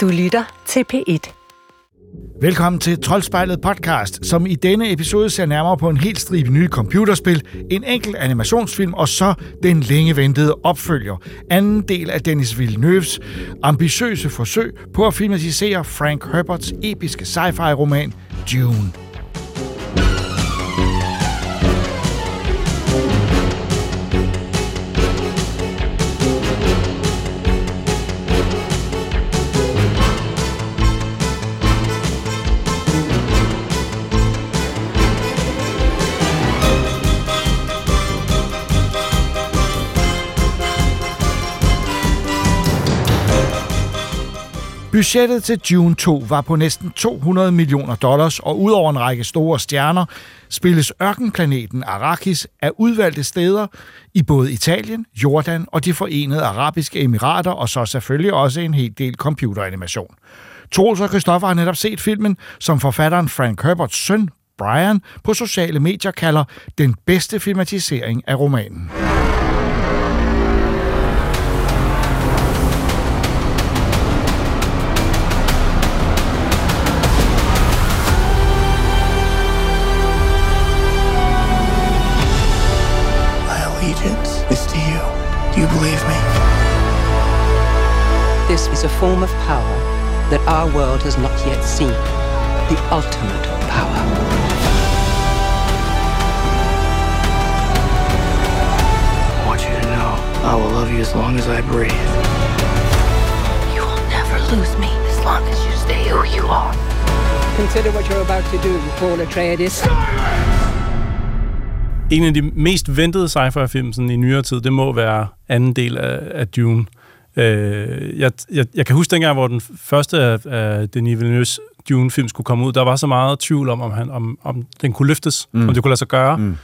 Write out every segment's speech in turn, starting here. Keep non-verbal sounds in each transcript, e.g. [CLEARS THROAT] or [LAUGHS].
Du lytter til P1. Velkommen til Troldspejlet podcast, som i denne episode ser nærmere på en helt stribe nye computerspil, en enkelt animationsfilm og så den længe ventede opfølger. Anden del af Dennis Villeneuves ambitiøse forsøg på at filmatisere Frank Herberts episke sci-fi-roman Dune. Budgettet til Dune 2 var på næsten 200 millioner dollars, og udover en række store stjerner, spilles ørkenplaneten Arrakis af udvalgte steder i både Italien, Jordan og de forenede arabiske emirater, og så selvfølgelig også en hel del computeranimation. Troels og Christoffer har netop set filmen, som forfatteren Frank Herberts søn, Brian, på sociale medier kalder den bedste filmatisering af romanen. You believe me? This is a form of power that our world has not yet seen. The ultimate power. I want you to know I will love you as long as I breathe. You will never lose me as long as you stay who you are. Consider what you're about to do, Paul Atreides. En af de mest ventede sci-fi-film sådan i nyere tid, det må være anden del af, af Dune. Øh, jeg, jeg, jeg kan huske dengang, hvor den første af, af Denis Villeneuve's Dune-film skulle komme ud, der var så meget tvivl om, om, han, om, om den kunne løftes, mm. om det kunne lade sig gøre. Mm.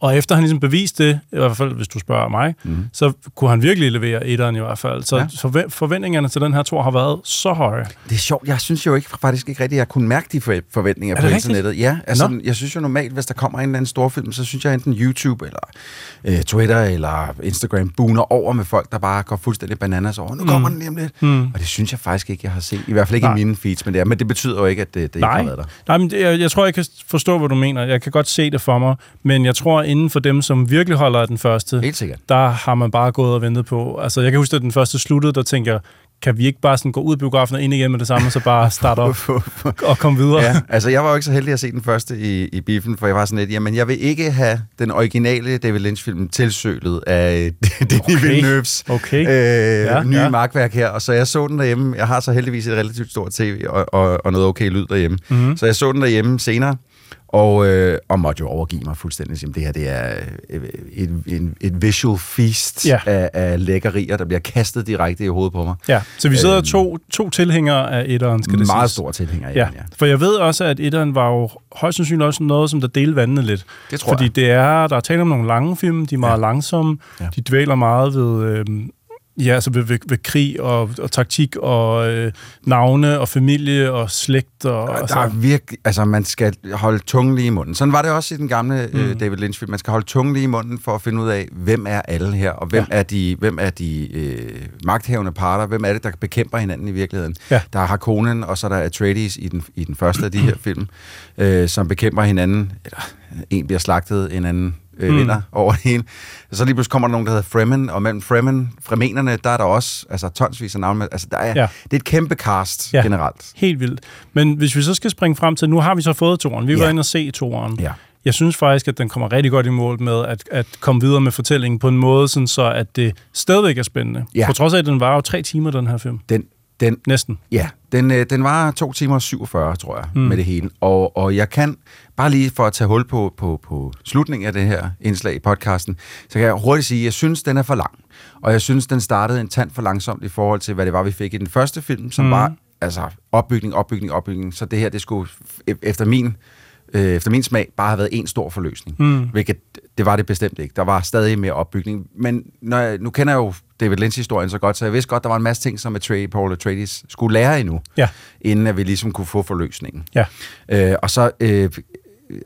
Og efter han ligesom beviste det, i hvert fald hvis du spørger mig, mm. så kunne han virkelig levere etteren i hvert fald. Så, Ja. forve- forventningerne til den her tor har været så høje. Det er sjovt. Jeg synes jo ikke, faktisk ikke rigtigt, at jeg kunne mærke de for- forventninger Er på rigtigt? internettet. Ja, altså, Nå. jeg synes jo normalt, hvis der kommer en eller anden stor film, så synes jeg enten YouTube eller øh, Twitter eller Instagram buner over med folk, der bare går fuldstændig bananas over. Nu kommer den lige om lidt. Mm. Og det synes jeg faktisk ikke, jeg har set. I hvert fald ikke Nej. i mine feeds, men det, er, men det betyder jo ikke, at det, det ikke har været der. Nej, men det, jeg, jeg tror, jeg kan forstå, hvad du mener. Jeg kan godt se det for mig. Men jeg tror, inden for dem, som virkelig holder af den første, Helt sikkert. der har man bare gået og ventet på. Altså, jeg kan huske, at den første sluttede, der tænker jeg, kan vi ikke bare sådan gå ud af biografen og ind igen med det samme, så bare [LAUGHS] starte op og komme videre? Ja, altså jeg var jo ikke så heldig at se den første i, i biffen, for jeg var sådan lidt, jamen jeg vil ikke have den originale David Lynch-film tilsølet af [LAUGHS] Denis Okay. Villeneuve's Okay. øh, Ja, nye ja. markværk her, og så jeg så den derhjemme. Jeg har så heldigvis et relativt stort tv og, og, og noget okay lyd derhjemme. Mhm. Mm-hmm. Så jeg så den derhjemme senere, og, øh, og måtte jo overgive mig fuldstændig. Jamen, det her det er øh, et, et, et visual feast Ja. af, af lækkerier, der bliver kastet direkte i hovedet på mig. Ja, så vi sidder Øhm. to, to tilhængere af etteren, skal det Meget stor tilhænger af Ja, ja. for jeg ved også, at etteren var jo højst sandsynligt også noget, som der delte vandene lidt. Det tror Fordi jeg. det er, der er tale om nogle lange film, de er meget ja. Langsomme. Ja. de dvæler meget ved, øh, ja, altså ved, ved, ved krig og, og taktik og øh, navne og familie og slægt. Og, Der altså, er virkelig, altså man skal holde tungen lige i munden. Sådan var det også i den gamle mm. øh, David Lynch film. Man skal holde tungen lige i munden for at finde ud af, hvem er alle her, og hvem Ja. er de, hvem er de øh, magthavende parter, hvem er det, der bekæmper hinanden i virkeligheden. Ja. Der er Harkonnen, og så er der Atreides i den, i den første af de her film, øh, som bekæmper hinanden. Eller, en bliver slagtet, en anden øh, Mm. vinder over det hele. Så lige pludselig kommer der nogen, der hedder Fremen, og mellem Fremen, Fremenerne, der er der også altså, tonsvis af navne. Altså, der er, Ja. Det er et kæmpe cast Ja. generelt. Helt vildt. Men hvis vi så skal springe frem til, nu har vi så fået toeren. Vi var Ja. inde og se toeren. Ja. Jeg synes faktisk, at den kommer rigtig godt i mål med at, at komme videre med fortællingen på en måde, sådan så at det stadigvæk er spændende. Ja. På trods af, at den var jo tre timer, den her film. Den, den, Næsten. Ja, den, øh, den var 2 timer og 47, tror jeg, Mm. med det hele. Og, og jeg kan, bare lige for at tage hul på, på, på slutningen af det her indslag i podcasten, så kan jeg hurtigt sige, at jeg synes, den er for lang. Og jeg synes, den startede en tand for langsomt i forhold til, hvad det var, vi fik i den første film, som Mm. mm. var altså, opbygning, opbygning, opbygning. Så det her, det skulle e- efter min, øh, efter min smag bare have været en stor forløsning. Mm. Hvilket det var det bestemt ikke. Der var stadig mere opbygning. Men når jeg, nu kender jeg jo David Lynch-historien så godt, så jeg vidste godt, der var en masse ting, som Atreides, Paul Atreides skulle lære endnu, Ja. inden at vi ligesom kunne få forløsningen. Ja. Øh, og så, øh,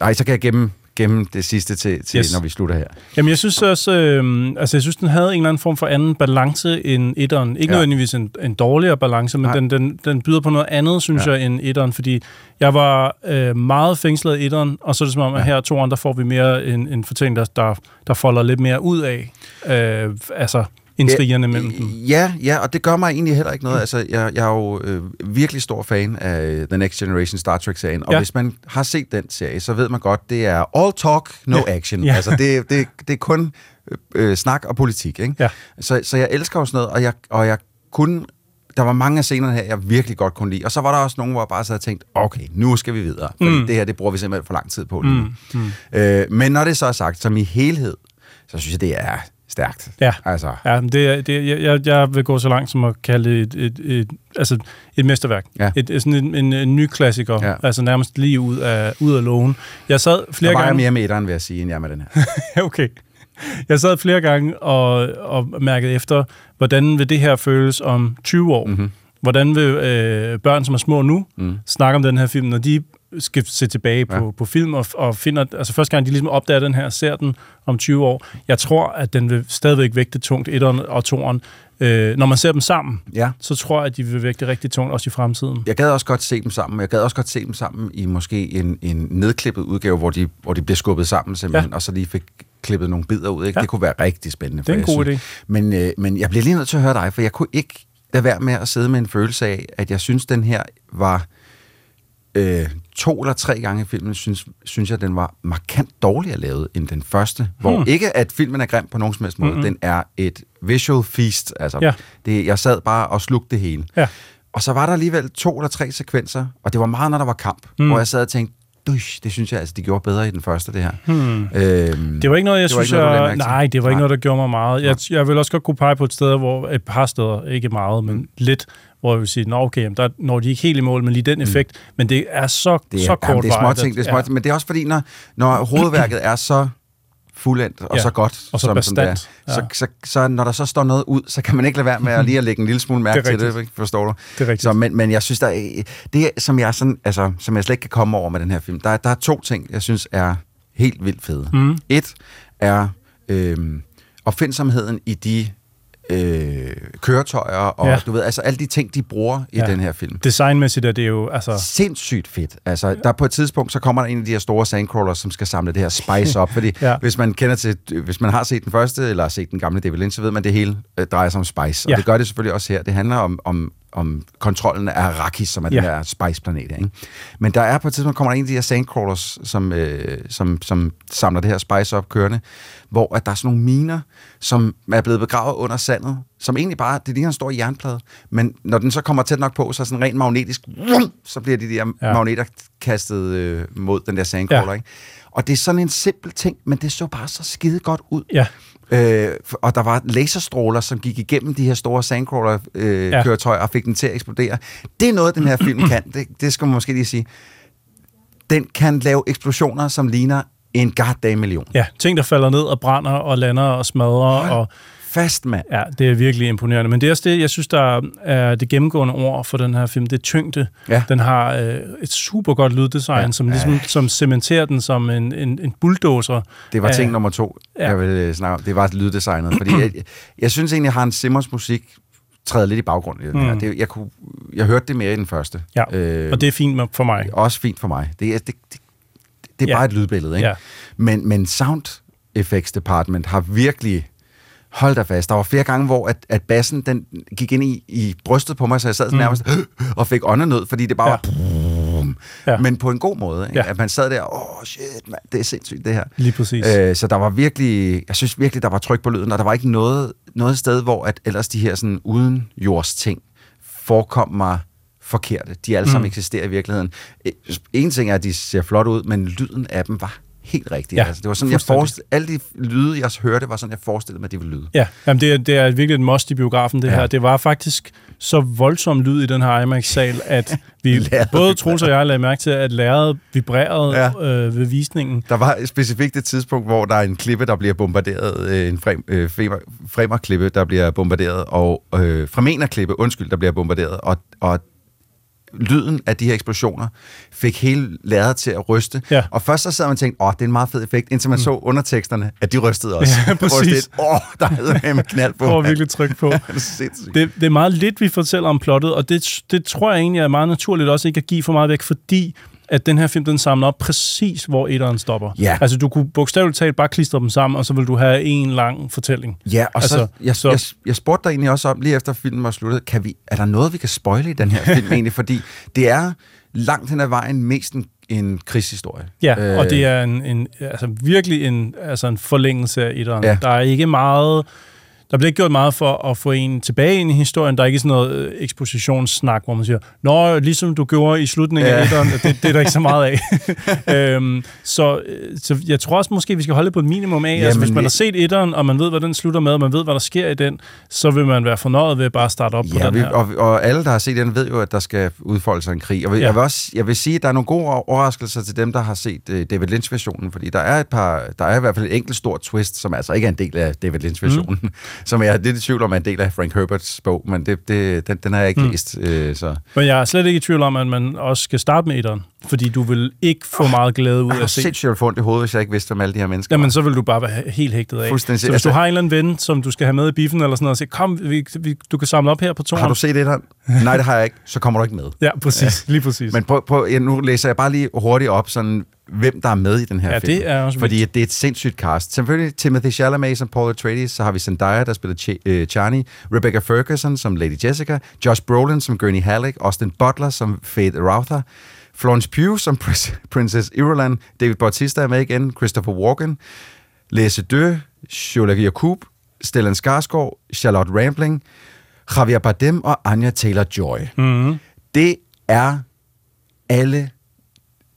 ej, så kan jeg gemme, gemme det sidste til, til Yes. når vi slutter her. Jamen, jeg synes også, øh, altså jeg synes, den havde en eller anden form for anden balance end etteren. Ikke Ja. nødvendigvis en, en dårligere balance, men Nej. den, den, den byder på noget andet, synes Ja. jeg, end etteren, fordi jeg var øh, meget fængslet i etteren, og så er det som om, at her toeren, der får vi mere en, en fortælling, der, der, der folder lidt mere ud af, øh, altså intrigerne mellem dem. Ja, ja, og det gør mig egentlig heller ikke noget. Altså, jeg, jeg er jo øh, virkelig stor fan af øh, The Next Generation Star Trek-serien, og Ja. hvis man har set den serie, så ved man godt, det er all talk, no Ja. action. Ja. Altså, det, det, det er kun øh, øh, snak og politik, ikke? Ja. Så, så jeg elsker jo sådan noget, og jeg, og jeg kunne... Der var mange af scenerne her, jeg virkelig godt kunne lide. Og så var der også nogle, hvor jeg bare sad og tænkte, okay, nu skal vi videre. Fordi mm. det her, det bruger vi simpelthen for lang tid på nu. Mm. Mm. Øh, men når det så er sagt, som i helhed, så synes jeg, det er stærkt. Ja. Altså, Ja, det, det, jeg- jeg, vil gå så langt som at kalde det et, et, et, altså et mesterværk. Ja. Et, et, sådan en, en, en ny klassiker. Ja. Altså nærmest lige ud af, ud af lågen. Jeg sad flere der var gange... mere med etteren, vil jeg sige, end jeg med den her. [LAUGHS] okay. Jeg sad flere gange og, og mærkede efter, hvordan vil det her føles om 20 år? Mhm. Mm-hmm. Hvordan vil øh, børn, som er små nu, mm. snakke om den her film, når de skal se tilbage på, Ja. ja. på film og, og finder, altså første gang de ligesom opdager den her, ser den om 20 år, jeg tror, at den vil stadigvæk vægte tungt, etteren og toeren. Øh, når man ser dem sammen, Ja. så tror jeg, at de vil vægte rigtig tungt også i fremtiden. Jeg gad også godt se dem sammen, men jeg gad også godt se dem sammen i måske en, en nedklippet udgave, hvor de, hvor de bliver skubbet sammen simpelthen, ja. og så lige fik klippet nogle bidder ud. Ikke? Ja. Det kunne være rigtig spændende. Det er en god synes- Men, øh, men jeg bliver lige nødt til at høre dig, for jeg kunne ikke lade være med at sidde med en følelse af, at jeg synes, den her var øh, to eller tre gange i filmen, synes, synes jeg, den var markant dårligere lavet end den første. Hvor Hmm. ikke, at filmen er grim på nogen som helst måde, Mm-mm. den er et visual feast. Altså, Ja. det, jeg sad bare og slugte det hele. Ja. Og så var der alligevel to eller tre sekvenser, og det var meget, når der var kamp, mm. Hvor jeg sad og tænkte, det synes jeg, altså, de gjorde bedre i den første, det her. Hmm. Øhm, Det var ikke noget, jeg det synes, ikke noget, jeg, nej, det var ikke Nej. noget, der gjorde mig meget. Jeg, jeg vil også godt kunne pege på et sted, hvor et par steder, ikke meget, men lidt, hvor jeg vil sige, nå okay, jamen, der når de ikke helt i mål, men lige den effekt, men det er så, Mm. det er, så kort jamen, det er små ting, det er små ja. men det er også fordi, når, når hovedværket er så fuldendt og Ja. så godt, Og så som, som det er, bastant. så, Ja. så, så, når der så står noget ud, så kan man ikke lade være med at lige at lægge en lille smule mærke Det til det, rigtigt. forstår du? Det er rigtigt. Så, men, men jeg synes, der er, det, som jeg, sådan, altså, som jeg slet ikke kan komme over med den her film, der, er- der er to ting, jeg synes er helt vildt fede. Mm. Et er øhm, opfindsomheden i de øh, køretøjer, og ja. Du ved, altså alle de ting, de bruger i ja. Den her film. Designmæssigt er det jo, altså... Sindssygt fedt. Altså, der på et tidspunkt, så kommer der en af de her store sandcrawlers, som skal samle det her spice op, fordi [LAUGHS] ja. Hvis man kender til, hvis man har set den første, eller har set den gamle David Lynch, så ved man, at det hele øh, drejer sig om spice. Og Ja. det gør det selvfølgelig også her. Det handler om, om, om kontrollen af Arrakis, som er ja. den der spice-planet. Ikke? Men der er på et tidspunkt, kommer der en af de her sandcrawlers, som, øh, som, som samler det her spice op kørende, hvor at der er sådan nogle miner, som er blevet begravet under sandet, som egentlig bare, det ligner en stor jernplade, men når den så kommer tæt nok på, så er sådan rent magnetisk, vum, så bliver de der ja. Magneter kastet øh, mod den der sandcrawler. Ja. ikke? Og det er sådan en simpel ting, men det så bare så skide godt ud. Ja, Øh, og der var laserstråler, som gik igennem de her store sandcrawler-køretøjer øh, Ja. og fik den til at eksplodere. Det er noget, den her film kan. Det, det skal man måske lige sige. Den kan lave eksplosioner, som ligner en goddamn million. ja, ting, der falder ned og brænder og lander og smadrer, og Fast, mand. ja, det er virkelig imponerende. Men det er også det, jeg synes, der er det gennemgående ord for den her film, det er tyngde. Ja. Den har øh, et super godt lyddesign, Ja. som ligesom som cementerer den som en, en, en bulldozer. Det var af- ting nummer to, ja. Jeg vil øh, snakke om. Det var lyddesignet. Fordi jeg, [CLEARS THROAT] jeg synes egentlig, at Hans Simmers musik træder lidt i baggrunden i den her. Mm. Det, jeg, kunne, jeg hørte det mere i den første. Ja, Øh, og det er fint for mig. også fint for mig. Det er, det, det, det er Ja. bare et lydbillede, ikke? Ja. Men, men Sound Effects Department har virkelig... Hold da fast. Der var flere gange, hvor at, at bassen den gik ind i, i brystet på mig, så jeg sad sådan nærmest og fik åndenød, fordi det bare Ja. var... Ja. Men på en god måde. Ikke? Ja. At man sad der, åh oh, shit, man, det er sindssygt det her. Lige præcis. Øh, så der var virkelig, jeg synes virkelig, der var tryk på lyden, og der var ikke noget, noget sted, hvor at ellers de her sådan uden jords ting forekom mig forkerte. De alle sammen Mm. eksisterer i virkeligheden. Øh, En ting er, at de ser flot ud, men lyden af dem var helt rigtig. Ja, altså, det var sådan, jeg forestillede, alle de lyde, jeg hørte, var sådan, jeg forestillede mig, at de ville lyde. Ja, jamen det, er, det er virkelig et must i biografen, det Ja. her. Det var faktisk så voldsom lyd i den her IMAX-sal, at [LAUGHS] vi både Troels og jeg lagde mærke til, at lærredet vibrerede Ja. øh, ved visningen. Der var specifikt et tidspunkt, hvor der er en klippe, der bliver bombarderet, øh, en frem, øh, fremer, fremerklippe, der bliver bombarderet, og øh, fremenerklippe, undskyld, der bliver bombarderet, og, og lyden af de her eksplosioner fik hele lærret til at ryste. Ja. Og først så sad man og tænkte, åh, det er en meget fed effekt, indtil man mm. så underteksterne, at de rystede også. [LAUGHS] Ja, præcis. Åh, der er med knald på. [LAUGHS] Prøv at virkelig trykke på. [LAUGHS] det er det, det er meget lidt, vi fortæller om plottet, og det, det tror jeg egentlig er meget naturligt også ikke at give for meget væk, fordi at den her film, den samler op præcis, hvor etteren stopper. Ja. Altså, du kunne bogstaveligt talt bare klistre dem sammen, og så vil du have en lang fortælling. Ja, og altså, så, jeg, så-. Jeg, jeg spurgte dig egentlig også om, lige efter filmen var sluttet, kan vi, er der noget, vi kan spoile i den her film [LAUGHS] egentlig? Fordi det er langt hen ad vejen mest en, en krigshistorie. Ja, øh, og det er en, en, altså virkelig en, altså en forlængelse af etteren. Ja. Der er ikke meget... Der bliver ikke gjort meget for at få en tilbage ind i historien. Der er ikke sådan noget øh, ekspositionssnak, hvor man siger, Nå, ligesom du gjorde i slutningen ja. af etteren, det, det er der ikke så meget af. [LAUGHS] øhm, så, øh, så jeg tror også måske, vi skal holde på et minimum af. Ja, altså, hvis man har set etteren, og man ved, hvad den slutter med, og man ved, hvad der sker i den, så vil man være fornøjet ved at bare starte op på Ja, den vi, her. og, og alle, der har set den, ved jo, at der skal udfolde sig en krig. Og ja. jeg, vil også, jeg vil sige, at der er nogle gode overraskelser til dem, der har set uh, David Lynch-versionen, fordi der er et par, der er i hvert fald et enkelt stort twist, som altså ikke er en del af David Lynch-versionen, mm. Som jeg er lidt i tvivl om er en del af Frank Herberts bog, men det, det, den, den har jeg ikke mm. læst. Uh, så. Men jeg er slet ikke i tvivl om, at man også skal starte med etteren, fordi du vil ikke få meget glæde ud af har at se jeg ville få ondt i hovedet, hvis jeg ikke vidste, om alle de her mennesker Jamen, så vil du bare være helt hægtet af. Fuldstændig. Så hvis Altså- du har en eller anden ven, som du skal have med i biffen eller sådan noget, og siger, kom, vi, vi, du kan samle op her på toren. Har du set det her? [LAUGHS] Nej, det har jeg ikke. Så kommer du ikke med. Ja, præcis. Ja. Lige præcis. Men prøv, prøv, ja, nu læser jeg bare lige hurtigt op, sådan, hvem der er med i den her Ja, film. det er også Fordi det er et sindssygt cast. Selvfølgelig Timothy Chalamet som Paul Atreides, så har vi Zendaya, der spiller Ch- øh, Chani, Rebecca Ferguson som Lady Jessica, Josh Brolin som Gurney Halleck, Austin Butler som Faith Rautha, Florence Pugh som [LAUGHS] Princess Irulan, David Bautista er med igen, Christopher Walken, Læse Dø, Shola Yacoub, Stellan Skarsgård, Charlotte Rampling, Javier Bardem og Anya Taylor-Joy. mm-hmm. Det er alle,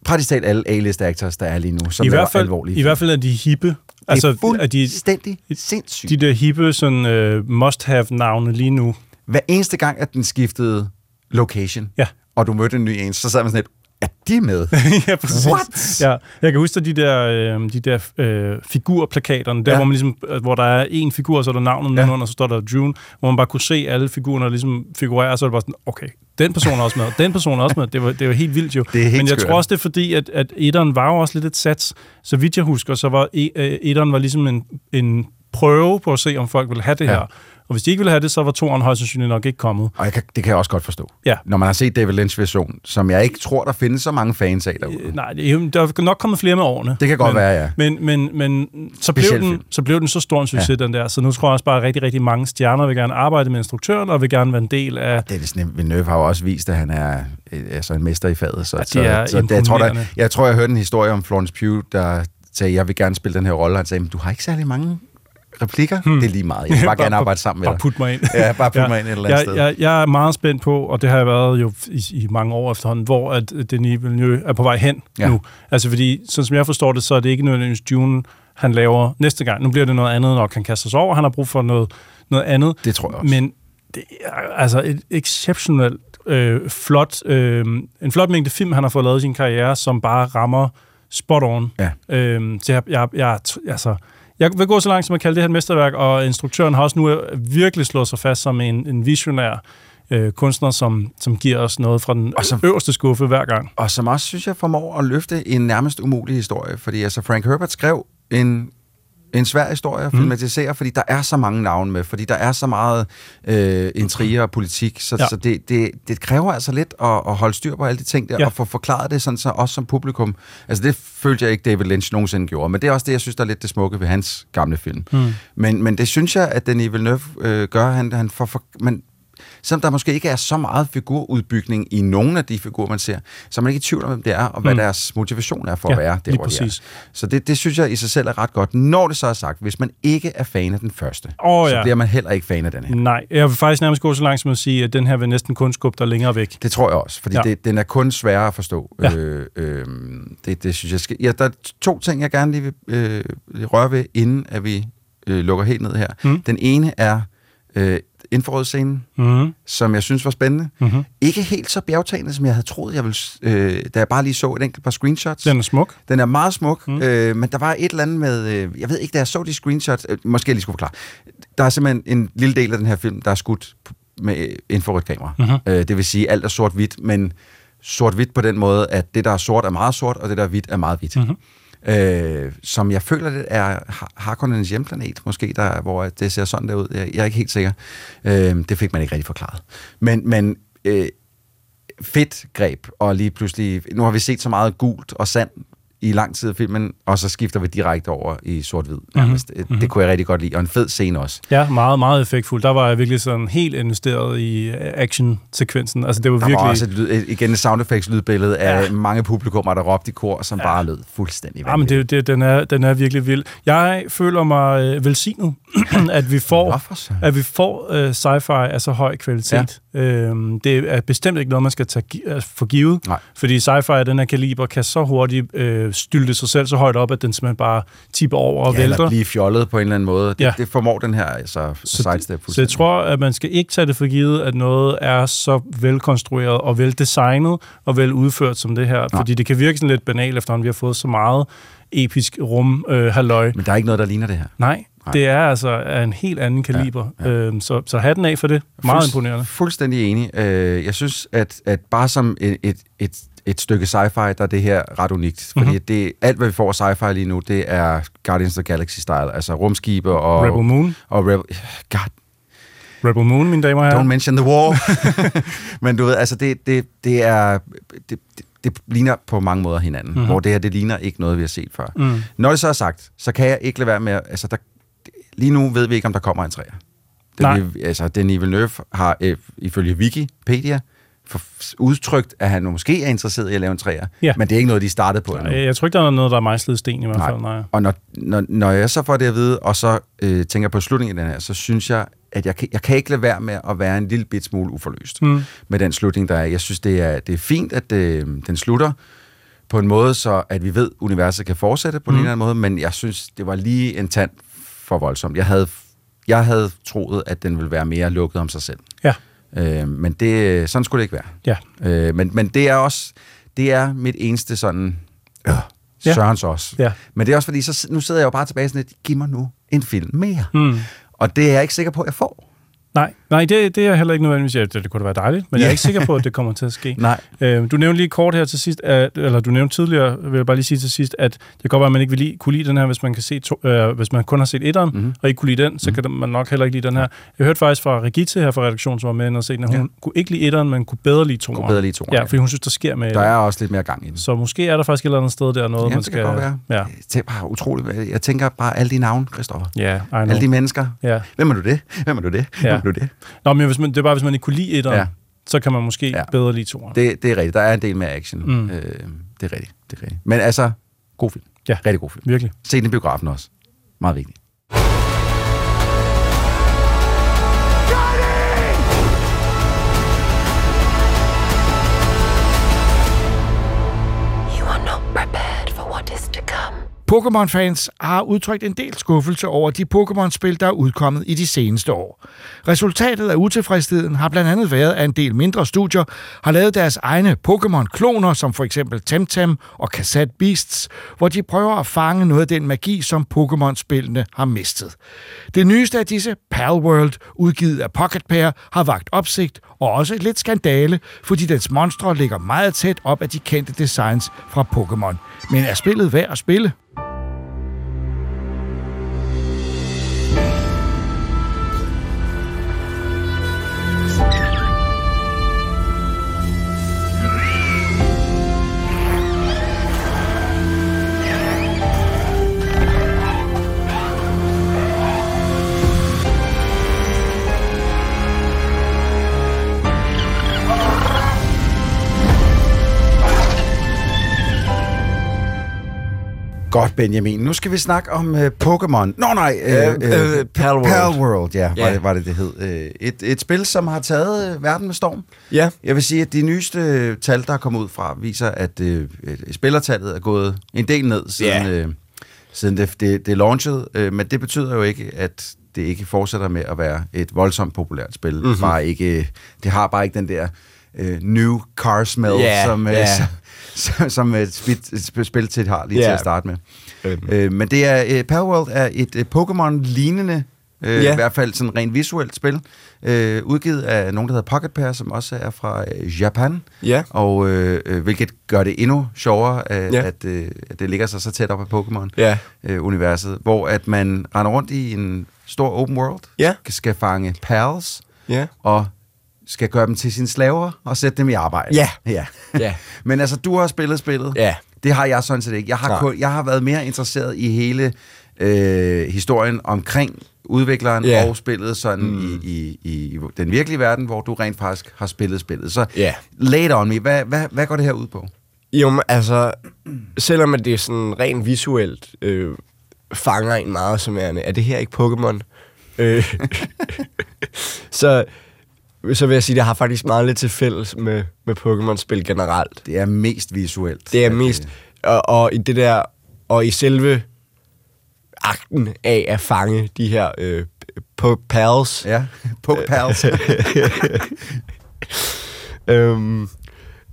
praktisk talt alle A-list actors, der er lige nu, som I, hvert fald, alvorlige I hvert fald er de hippe. Altså, det er er de, fuldstændig sindssygt. de der hippe sådan, uh, must-have-navne lige nu. Hver eneste gang, at den skiftede location, Ja. og du mødte en ny en, så sad man sådan lidt, er de med? [LAUGHS] ja, præcis. What? Ja, jeg kan huske de der, øh, de der øh, figurplakaterne, der Ja. hvor, man ligesom, hvor der er en figur, og så er der navnet Ja. nedenunder, og så står der June, hvor man bare kunne se alle figurerne ligesom figurere, og så er det bare sådan, okay, den person er også med, den person er også med. Det var, det var helt vildt jo. Det er helt Men jeg skørt. tror også, det er fordi, at, at etteren var jo også lidt et sats. Så vidt jeg husker, så var e- øh, etteren var ligesom en, en prøve på at se, om folk ville have det Ja. her. Og hvis de ikke ville have det, så var toeren højst sandsynligt nok ikke kommet. Og jeg kan, det kan jeg også godt forstå. Ja. Når man har set David Lynch version, som jeg ikke tror, der findes så mange fans af derude. Øh, Nej, er- der er nok kommet flere med årene. Det kan godt men, være, ja. Men, men, men så, blev den, film. så blev den så stor en succes, Ja. den der. Så nu tror jeg også bare, at rigtig, rigtig mange stjerner vil gerne arbejde med instruktøren, og vil gerne være en del af... Det er sådan, Villeneuve har jo også vist, at han er altså en mester i faget. Så, Ja, det er så, så jeg, tror, der, jeg tror, jeg hørte en historie om Florence Pugh, der sagde, jeg vil gerne spille den her rolle. Han sagde, men du har ikke særlig mange replikker. Hmm. Det er lige meget. Jeg vil bare [LAUGHS] gerne arbejde sammen med Bare dig. put mig ind. [LAUGHS] Ja, bare put mig ind et eller andet jeg, sted. Jeg, jeg er meget spændt på, og det har jeg været jo i, i mange år efterhånden, hvor at Denis Villeneuve er på vej hen Ja. ja. nu. Altså fordi, sådan som jeg forstår det, så er det ikke nødvendigvis Dune, han laver næste gang. Nu bliver det noget andet, når han kaster sig over. Han har brug for noget, noget andet. Det tror jeg også. Men det er altså et exceptionelt øh, flot, øh, en flot mængde film, han har fået lavet i sin karriere, som bare rammer spot on. Ja. Øh, så jeg, jeg, jeg, altså, jeg vil gå så langt som at kalde det her et mesterværk, og instruktøren har også nu virkelig slået sig fast som en, en visionær øh, kunstner, som, som giver os noget fra den Og som- øverste skuffe hver gang. Og som også, synes jeg, formår at løfte en nærmest umulig historie. Fordi altså, Frank Herbert skrev en, en svær historie at Mhm. filmatisere, fordi der er så mange navne med, fordi der er så meget øh, intriger og politik, så, ja. Så det, det, det kræver altså lidt at, at holde styr på alle de ting der. Ja. og få forklaret det sådan så også som publikum. Altså det følte jeg ikke, David Lynch nogensinde gjorde, men det er også det, jeg synes, der er lidt det smukke ved hans gamle film. Mm. Men, men det synes jeg, at Denis Villeneuve øh, gør, han, han får, for, man, selvom der måske ikke er så meget figurudbygning i nogen af de figurer, man ser, så er man ikke i tvivl om, hvem det er, og hvad Mm. deres motivation er for Ja, at være der, lige hvor de er. præcis. Så det, det synes jeg i sig selv er ret godt. Når det så er sagt, hvis man ikke er fan af den første, så ja. bliver man heller ikke fan af den her. Nej, jeg vil faktisk nærmest gå så langt som at sige, at den her vil næsten kun skubbe dig længere væk. Det tror jeg også, fordi. Ja. det, den er kun sværere at forstå. Ja. Øh, øh, det, det synes jeg skal... Ja, der er to ting, jeg gerne lige vil øh, røre ved, inden at vi øh, lukker helt ned her. Mm. Den ene er øh, infrarådscenen, Mm-hmm. som jeg synes var spændende. Mm-hmm. Ikke helt så bjergtagende, som jeg havde troet, jeg ville, øh, da jeg bare lige så et enkelt par screenshots. Den er smuk. Den er meget smuk, mm. Øh, men der var et eller andet med, øh, jeg ved ikke, da jeg så de screenshots, øh, måske jeg lige skulle forklare. Der er simpelthen en lille del af den her film, der er skudt med infrarødt kamera. Mm-hmm. Øh, det vil sige, alt er sort-hvidt, men sort-hvidt på den måde, at det, der er sort, er meget sort, og det, der er hvidt, er meget hvidt. Mm-hmm. Øh, som jeg føler, det er Har- Harkonnens hjemplanet, måske, der, hvor det ser sådan der ud. Jeg, jeg er ikke helt sikker. Øh, det fik man ikke rigtig forklaret. Men, men øh, fedt greb, og lige pludselig, nu har vi set så meget gult og sand i lang tid af filmen, og så skifter vi direkte over i sort-hvid. nærmest. Mm-hmm. Det kunne jeg rigtig godt lide, og en fed scene også. Ja, meget, meget effektfuldt. Der var jeg virkelig sådan helt investeret i øh, action-sekvensen. Altså, det var Der virkelig... var også et, lyd, igen et sound effects lydbillede af Ja. mange publikummer, der råbte i kor, som ja. bare lød fuldstændig Ja, men det, det, den, er, den er virkelig vild. Jeg føler mig øh, velsignet, [CLEARS THROAT] at vi får, at vi får øh, sci-fi af så høj kvalitet. Ja. Øhm, det er bestemt ikke noget, man skal tage altså, for givet, Nej. fordi sci-fi af den her kaliber kan så hurtigt øh, stylte sig selv så højt op, at den simpelthen bare tipper over og ja, vælter. eller blive fjollet på en eller anden måde. Det, Ja. det formår den her altså, Så, sidestep så jeg tror, at man skal ikke tage det for givet, at noget er så velkonstrueret og veldesignet og vel udført som det her. Nej. Fordi det kan virke sådan lidt banalt, efterhånden vi har fået så meget episk rum øh, halløj. Men der er ikke noget, der ligner det her. Nej, Nej. Det er altså af en helt anden kaliber. Ja, ja. Øhm, så, så hatten af for det. Meget Fuldst- imponerende. Fuldstændig enig. Øh, jeg synes, at, at bare som et, et, et, et stykke sci-fi, der er det her ret unikt. Fordi Mhm. mm-hmm. det, alt, hvad vi får sci-fi lige nu, det er Guardians of the Galaxy-style. Altså rumskibe og... Rebel Moon. Og Rebel... God Rebel Moon, mine damer og herrer. Don't mention the war. [LAUGHS] Men du ved, altså det, det, det er... Det, det, det ligner på mange måder hinanden. Mhm. Mm-hmm. Hvor det her, det ligner ikke noget, vi har set før. Mm. Når det så er sagt, så kan jeg ikke lade være med... Altså, der, lige nu ved vi ikke, om der kommer en træer. Nej. Det, vi, altså, Denis Villeneuve har øh, ifølge Wikipedia for, udtrykt, at han måske er interesseret i at lave en træer. Ja. Men det er ikke noget, de startede på endnu. Jeg, tror ikke, der er noget, der er mejslet sten i hvert fald. Nej. Og når, når, når jeg så får det at vide, og så øh, tænker på slutningen af den her, så synes jeg, at jeg kan, jeg kan ikke lade være med at være en lille bit smule uforløst Mm. med den slutning, der er. Jeg synes, det er, det er fint, at øh, den slutter på en måde, så at vi ved, at universet kan fortsætte på mm. en eller anden måde, men jeg synes, det var lige en tand for voldsomt. Jeg havde, jeg havde troet, at den ville være mere lukket om sig selv. Ja. Øh, men det, sådan skulle det ikke være. Ja. Øh, men, men det er også, det er mit eneste sådan, øh, Ja. Sørens også. Ja. Men det er også fordi, så, nu sidder jeg jo bare tilbage sådan lidt, giv mig nu en film mere. Mm. Og det er jeg ikke sikker på, at jeg får. Nej, nej det, det er heller ikke nødvendigvis. Ja, det, det kunne da være dejligt, men jeg er Ja. ikke sikker på, at det kommer til at ske. [LAUGHS] Nej. Øh, du nævnte lige kort her til sidst, at, eller du nævnte tidligere, vil jeg bare lige sige til sidst, at det kan godt være, at man ikke vil lide, kunne lide den her, hvis man, kan se to, øh, hvis man kun har set etteren, Mhm. mm-hmm. og ikke kunne lide den, så mm-hmm. kan man nok heller ikke lide den her. Jeg hørte faktisk fra Regitze her fra redaktionen, som var med og se den, at hun Ja. ja. kunne ikke lide etteren, men kunne bedre lide toeren. Kunne bedre lide toeren, Ja, ja. fordi hun synes, der sker med Der er også lidt mere gang i den. Så måske er der faktisk et eller andet sted der noget, Jamen, man det skal... kan godt være. Ja, Det er bare utroligt. Jeg tænker bare alle de navne, Christoffer. ja know. Alle de mennesker. Ja. Hvem er du det? Hvem er du det? Hvem Ja. er du det? Nå, men hvis man, det er bare, hvis man ikke kunne lide etteren, Ja. så kan man måske ja. bedre lide toeren. det? Det er rigtigt. Der er en del mere action. Mm. Øh, det er rigtigt. Det er rigtigt. Men altså, god film. Ja. Rigtig god film. Virkelig. Se den i biografen også. Meget vigtigt. Pokémon-fans har udtrykt en del skuffelse over de Pokémon-spil, der er udkommet i de seneste år. Resultatet af utilfredsheden har blandt andet været, at en del mindre studier har lavet deres egne Pokémon-kloner, som for eksempel Temtem og Cassette Beasts, hvor de prøver at fange noget af den magi, som Pokémon-spillene har mistet. Det nyeste af disse, Palworld, udgivet af Pocket Pair, har vagt opsigt og også lidt skandale, fordi dens monstre ligger meget tæt op af de kendte designs fra Pokémon. Men er spillet værd at spille? Godt, Benjamin. Nu skal vi snakke om uh, Pokémon. Nå nej, uh, Øh, øh, Palworld. Palworld, ja, Ja. Var, det, var det, det hed. Uh, et, et spil, som har taget uh, verden med storm. Ja. Jeg vil sige, at de nyeste øh, tal, der er kommet ud fra, viser, at uh, spillertallet er gået en del ned, siden, Ja. uh, siden det, det, det launchede. Uh, men det betyder jo ikke, at det ikke fortsætter med at være et voldsomt populært spil. Mhm. Mm-hmm. Bare ikke, det har bare ikke den der uh, new car smell, Ja, som, uh, ja. som, [LAUGHS] som et spil, spil til har lige Ja. til at starte med. Øhm. Øh, men det er, uh, Palworld er et uh, Pokémon-lignende, uh, Ja. i hvert fald sådan rent visuelt spil, øh, udgivet af nogen, der hedder Pocket Pair, som også er fra øh, Japan. Ja. Og øh, øh, hvilket gør det endnu sjovere, øh, Ja. at, øh, at det ligger sig så tæt op af. Pokémon-universet, hvor at man render rundt i en stor open world, Ja. skal fange pals, Ja. og skal gøre dem til sine slaver og sætte dem i arbejde. Ja. ja. Ja. [LAUGHS] Men altså, du har spillet spillet. Ja. Det har jeg sådan set ikke. Jeg har, kun, jeg har været mere interesseret i hele øh, historien omkring udvikleren Ja. og spillet sådan mm. i, i, i den virkelige verden, hvor du rent faktisk har spillet spillet. Så Ja. lay it on me. Hvad, hvad, hvad går det her ud på? Jo, altså, selvom det er sådan rent visuelt øh, fanger en meget som værende, er det her ikke Pokémon? Øh, [LAUGHS] så, så vil jeg sige, at det har faktisk meget lidt til fælles med, med Pokémon-spil generelt. Det er mest visuelt. Det er mest, øh, og, og i det der, og i selve akten af at fange de her øh, på pals, Ja, [LAUGHS] Pokepals. [LAUGHS] øhm,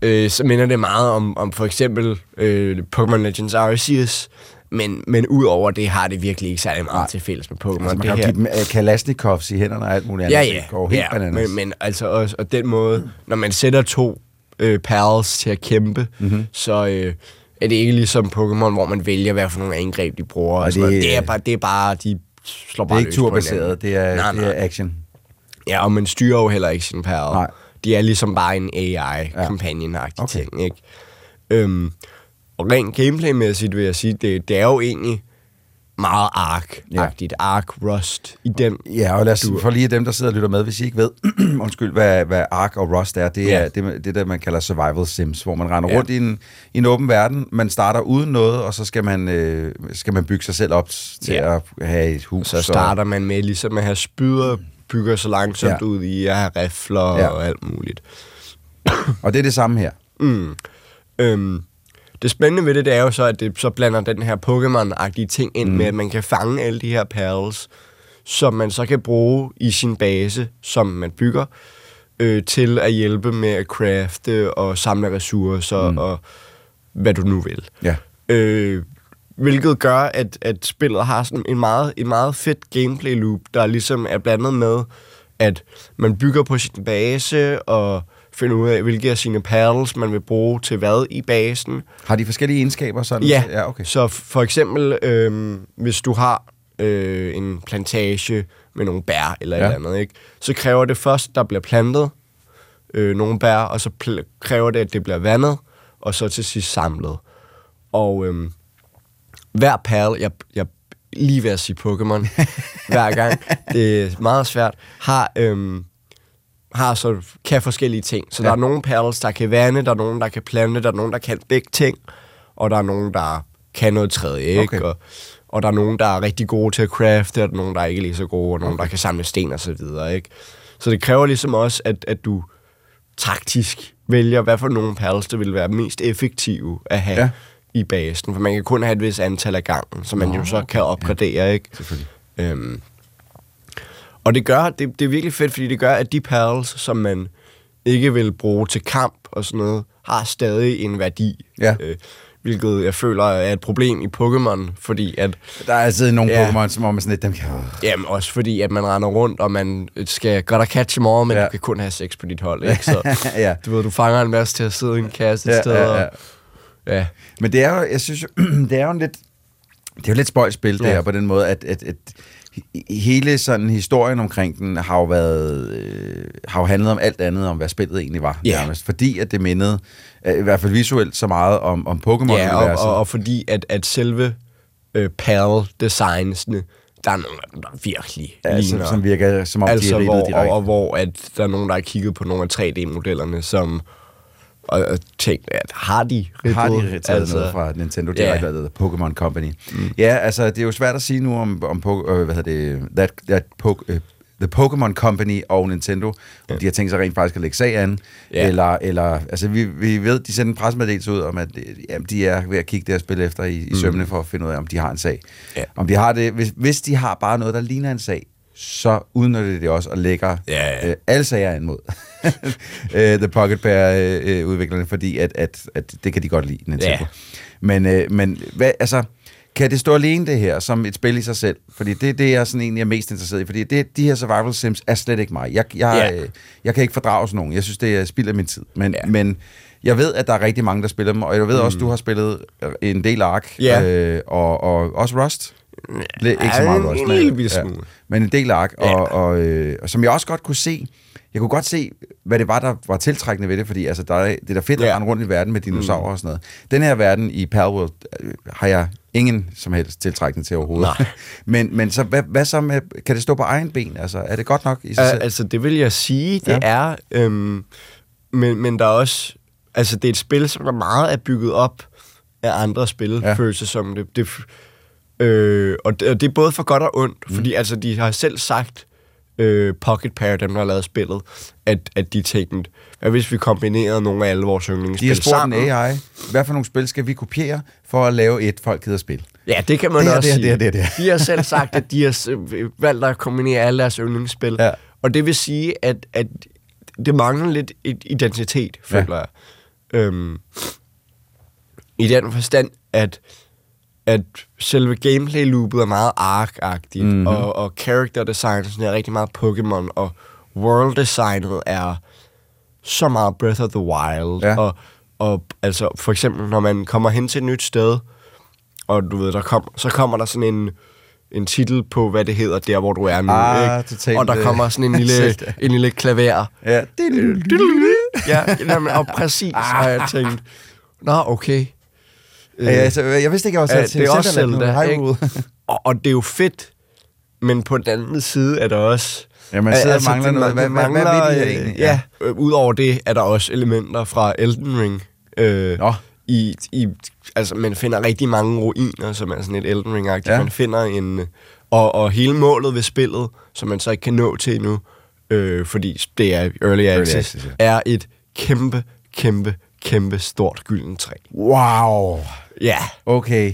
øh, så minder det meget om, om for eksempel øh, Pokémon Legends Arceus, men, men ud over det har det virkelig ikke særlig meget til fælles med Pokémon. altså, man det kan jo her- give dem uh, Kalashnikovs i hænderne og alt muligt andet. ja, ja, Det går helt ja bananas. men, men altså også, og den måde, når man sætter to øh, pals til at kæmpe, Mhm. mm-hmm. så øh, er det ikke ligesom Pokémon, hvor man vælger, hvad for nogle angreb de bruger. Og Og det, det- det, er bare, det er bare, de slår det bare er ikke turbaseret, det er, Nej, det er action. Ja, og man styrer jo heller ikke sin pal. Nej. De er ligesom bare en AI-companion-agtig Okay. okay. ting, ikke? Øhm, og rent gameplaymæssigt vil jeg sige, det, det er jo egentlig meget Ark-agtigt. Ark Rust i den. Ja, og lad os, for lige dem, der sidder og lytter med, hvis I ikke ved, [CLEARS THROAT] undskyld, hvad, hvad Ark og Rust er, det er Ja. det, det, der man kalder survival sims, hvor man render Ja. rundt i en, i en åben verden, man starter uden noget, og så skal man, øh, skal man bygge sig selv op til Ja. at have et hus. Så starter man med ligesom at have spyder, bygger så langsomt Ja. ja. ud i at have rifler Ja. ja. og alt muligt. Og det er det samme her. Mm. Øhm, det spændende ved det, det er jo så, at det så blander den her Pokémon-agtige ting ind mm. med, at man kan fange alle de her perles, som man så kan bruge i sin base, som man bygger, øh, til at hjælpe med at crafte og samle ressourcer mm. og hvad du nu vil. Ja. Øh, hvilket gør, at, at spillet har sådan en meget, en meget fedt gameplay loop, der ligesom er blandet med, at man bygger på sin base og finder ud af, hvilke af sine paddles man vil bruge til hvad i basen. Har de forskellige egenskaber sådan? Ja, ja okay. så for eksempel, øh, hvis du har øh, en plantage med nogle bær eller ja. Et eller andet, ikke? så kræver det først, der bliver plantet øh, nogle bær, og så kræver det, at det bliver vandet, og så til sidst samlet. Og øh, hver perle, jeg, jeg lige ved at sige Pokémon [LAUGHS] hver gang, det er meget svært, har... Øh, har så kan forskellige ting. Så ja. der er nogle perles, der kan vande, der er nogen, der kan plante, der er nogen, der kan begge ting, og der er nogen, der kan noget tredje, ikke? Okay. Og, og der er nogen, der er rigtig gode til at crafte, og der er nogen, der er ikke lige så gode, og nogen, der kan samle sten og så videre, ikke? Så det kræver ligesom også, at, at du taktisk vælger, hvad for nogle perles, der vil være mest effektive at have Ja. ja. i basen. For man kan kun have et vis antal af gangen, så man Nå, jo så okay. kan opgradere, ikke? Selvfølgelig. Øhm, og det gør, det, det er virkelig fedt, fordi det gør, at de perles, som man ikke vil bruge til kamp og sådan noget, har stadig en værdi. Ja. Øh, hvilket jeg føler er et problem i Pokémon, fordi at, Der er altid nogle Ja. Pokémon, som om man sådan lidt, dem kan... jamen også fordi, at man render rundt, og man skal godt catch them all, men Ja. ja. du kan kun have seks på dit hold, ikke? Så [LAUGHS] ja. du ved, du fanger en masse til at sidde i en kasse et Ja, sted. ja, og- ja. ja. Men det er jo, jeg synes jo, [CLEARS THROAT] det er jo en lidt, det er jo lidt spøjt spil, det Ja. her, på den måde, at, at, at hele sådan historien omkring den har jo været, øh, har jo handlet om alt andet, om hvad spillet egentlig var, Ja. nærmest. Fordi at det mindede, øh, i hvert fald visuelt, så meget om, om Pokémon-universet. Ja, og, og, og fordi at, at selve øh, PAL-designsene, der er dem, der virkelig som, ligner. som virker, som om de altså, er hvor, ridtet direkte. og, og hvor at der er nogen, der har kigget på nogle af 3D-modellerne, som og, og tænkt, at har de ridtet? har de taget altså, noget fra Nintendo ja. Direct, eller Pokémon Company. Mm. Ja, altså, det er jo svært at sige nu om, om po- øh, hvad hedder det, that, that po- øh, The Pokémon Company og Nintendo, ja. om de har tænkt sig rent faktisk at lægge sag an, Ja. eller, eller, altså vi, vi ved, de sender en pressemeddelelse ud om, at øh, jamen, de er ved at kigge det her spil efter i, i sømne for at finde ud af, om de har en sag. Ja. Om de har det, hvis, hvis de har bare noget, der ligner en sag, så udnytter de det også og lægger Ja, ja. øh, alle sager an mod [LAUGHS] øh, The Pocket Pair-udviklerne, fordi at, at, at det kan de godt lide, Nintendo. Ja. Men, øh, men hvad, altså, Kan det stå alene det her, som et spil i sig selv? Fordi det er det, jeg sådan egentlig er mest interesseret i. Fordi det, de her survival sims er slet ikke mig. Jeg, jeg, Ja. øh, jeg kan ikke fordrage sådan nogen. Jeg synes, det er spild af min tid. Men, Ja. men jeg ved, at der er rigtig mange, der spiller dem. Og jeg ved også, du har spillet en del Ark. Ja. Øh, og, og også Rust. Lidt, ikke så Ja, meget Rust. en men- lille smule. Men en del Ark. Ja. Og, og, øh, og som jeg også godt kunne se... Jeg kunne godt se, hvad det var, der var tiltrækkende ved det, fordi altså, der er, det er da fedt at Ja. rende rundt i verden med dinosaurer mm. og sådan noget. Den her verden i Palworld øh, har jeg ingen som helst tiltrækning til overhovedet. Nej. [LAUGHS] men, men så, hvad, hvad så med, kan det stå på egen ben? Altså, er det godt nok i sig selv? altså, det vil jeg sige, det Ja. er. Øhm, men, men der er også... Altså, det er et spil, som er meget er bygget op af andre spil, Ja. ja. føles det som. Det, det, øh, og, det, og det er både for godt og ondt, mm. fordi altså, de har selv sagt, øh, Pocket Pair, dem der har lavet spillet, at, at de tænkte, hvad hvis vi kombinerede nogle af alle vores De har yndlingsspil spurgt en sammen? AI, hvad for nogle spil skal vi kopiere for at lave et, folk gider spil? Ja, det kan man Det også det her, sige. det her, det her. De har selv sagt, at de har valgt at kombinere alle deres yndlingsspil. Ja. Og det vil sige, at, at det mangler lidt et identitet, Ja. føler jeg. Øhm, I den forstand, at, at selve gameplay-loopet er meget ark-agtigt, Mhm. mm-hmm. og, og character design sådan er rigtig meget Pokémon, og world designet er så meget Breath of the Wild. Ja. Og, og altså, for eksempel, når man kommer hen til et nyt sted, og du ved, der kom, så kommer der sådan en, en titel på, hvad det hedder, der hvor du er nu. Ah, ikke? totalt, Og der kommer sådan en [LAUGHS] lille, en lille klaver. Ja, Ja, jamen, og præcis har jeg tænkt, nå, okay. Ja, altså, jeg vidste ikke, jeg var Ja, sat til det er også Zelda, Hyrule. [LAUGHS] Og, og det er jo fedt, men på den anden side er der også... Ja, man sidder og mangler noget. Hvad, hvad, hvad mangler, vil de øh, egentlig? Ja, øh, udover det er der også elementer fra Elden Ring. Øh, Nå. i, i, altså, man finder rigtig mange ruiner, som er sådan et Elden Ring-agtigt. Ja. Man finder en... Og, og hele målet ved spillet, som man så ikke kan nå til endnu, øh, fordi det er Early Access, access, ja. er et kæmpe, kæmpe, kæmpe stort gylden træ. Wow. Ja, Okay.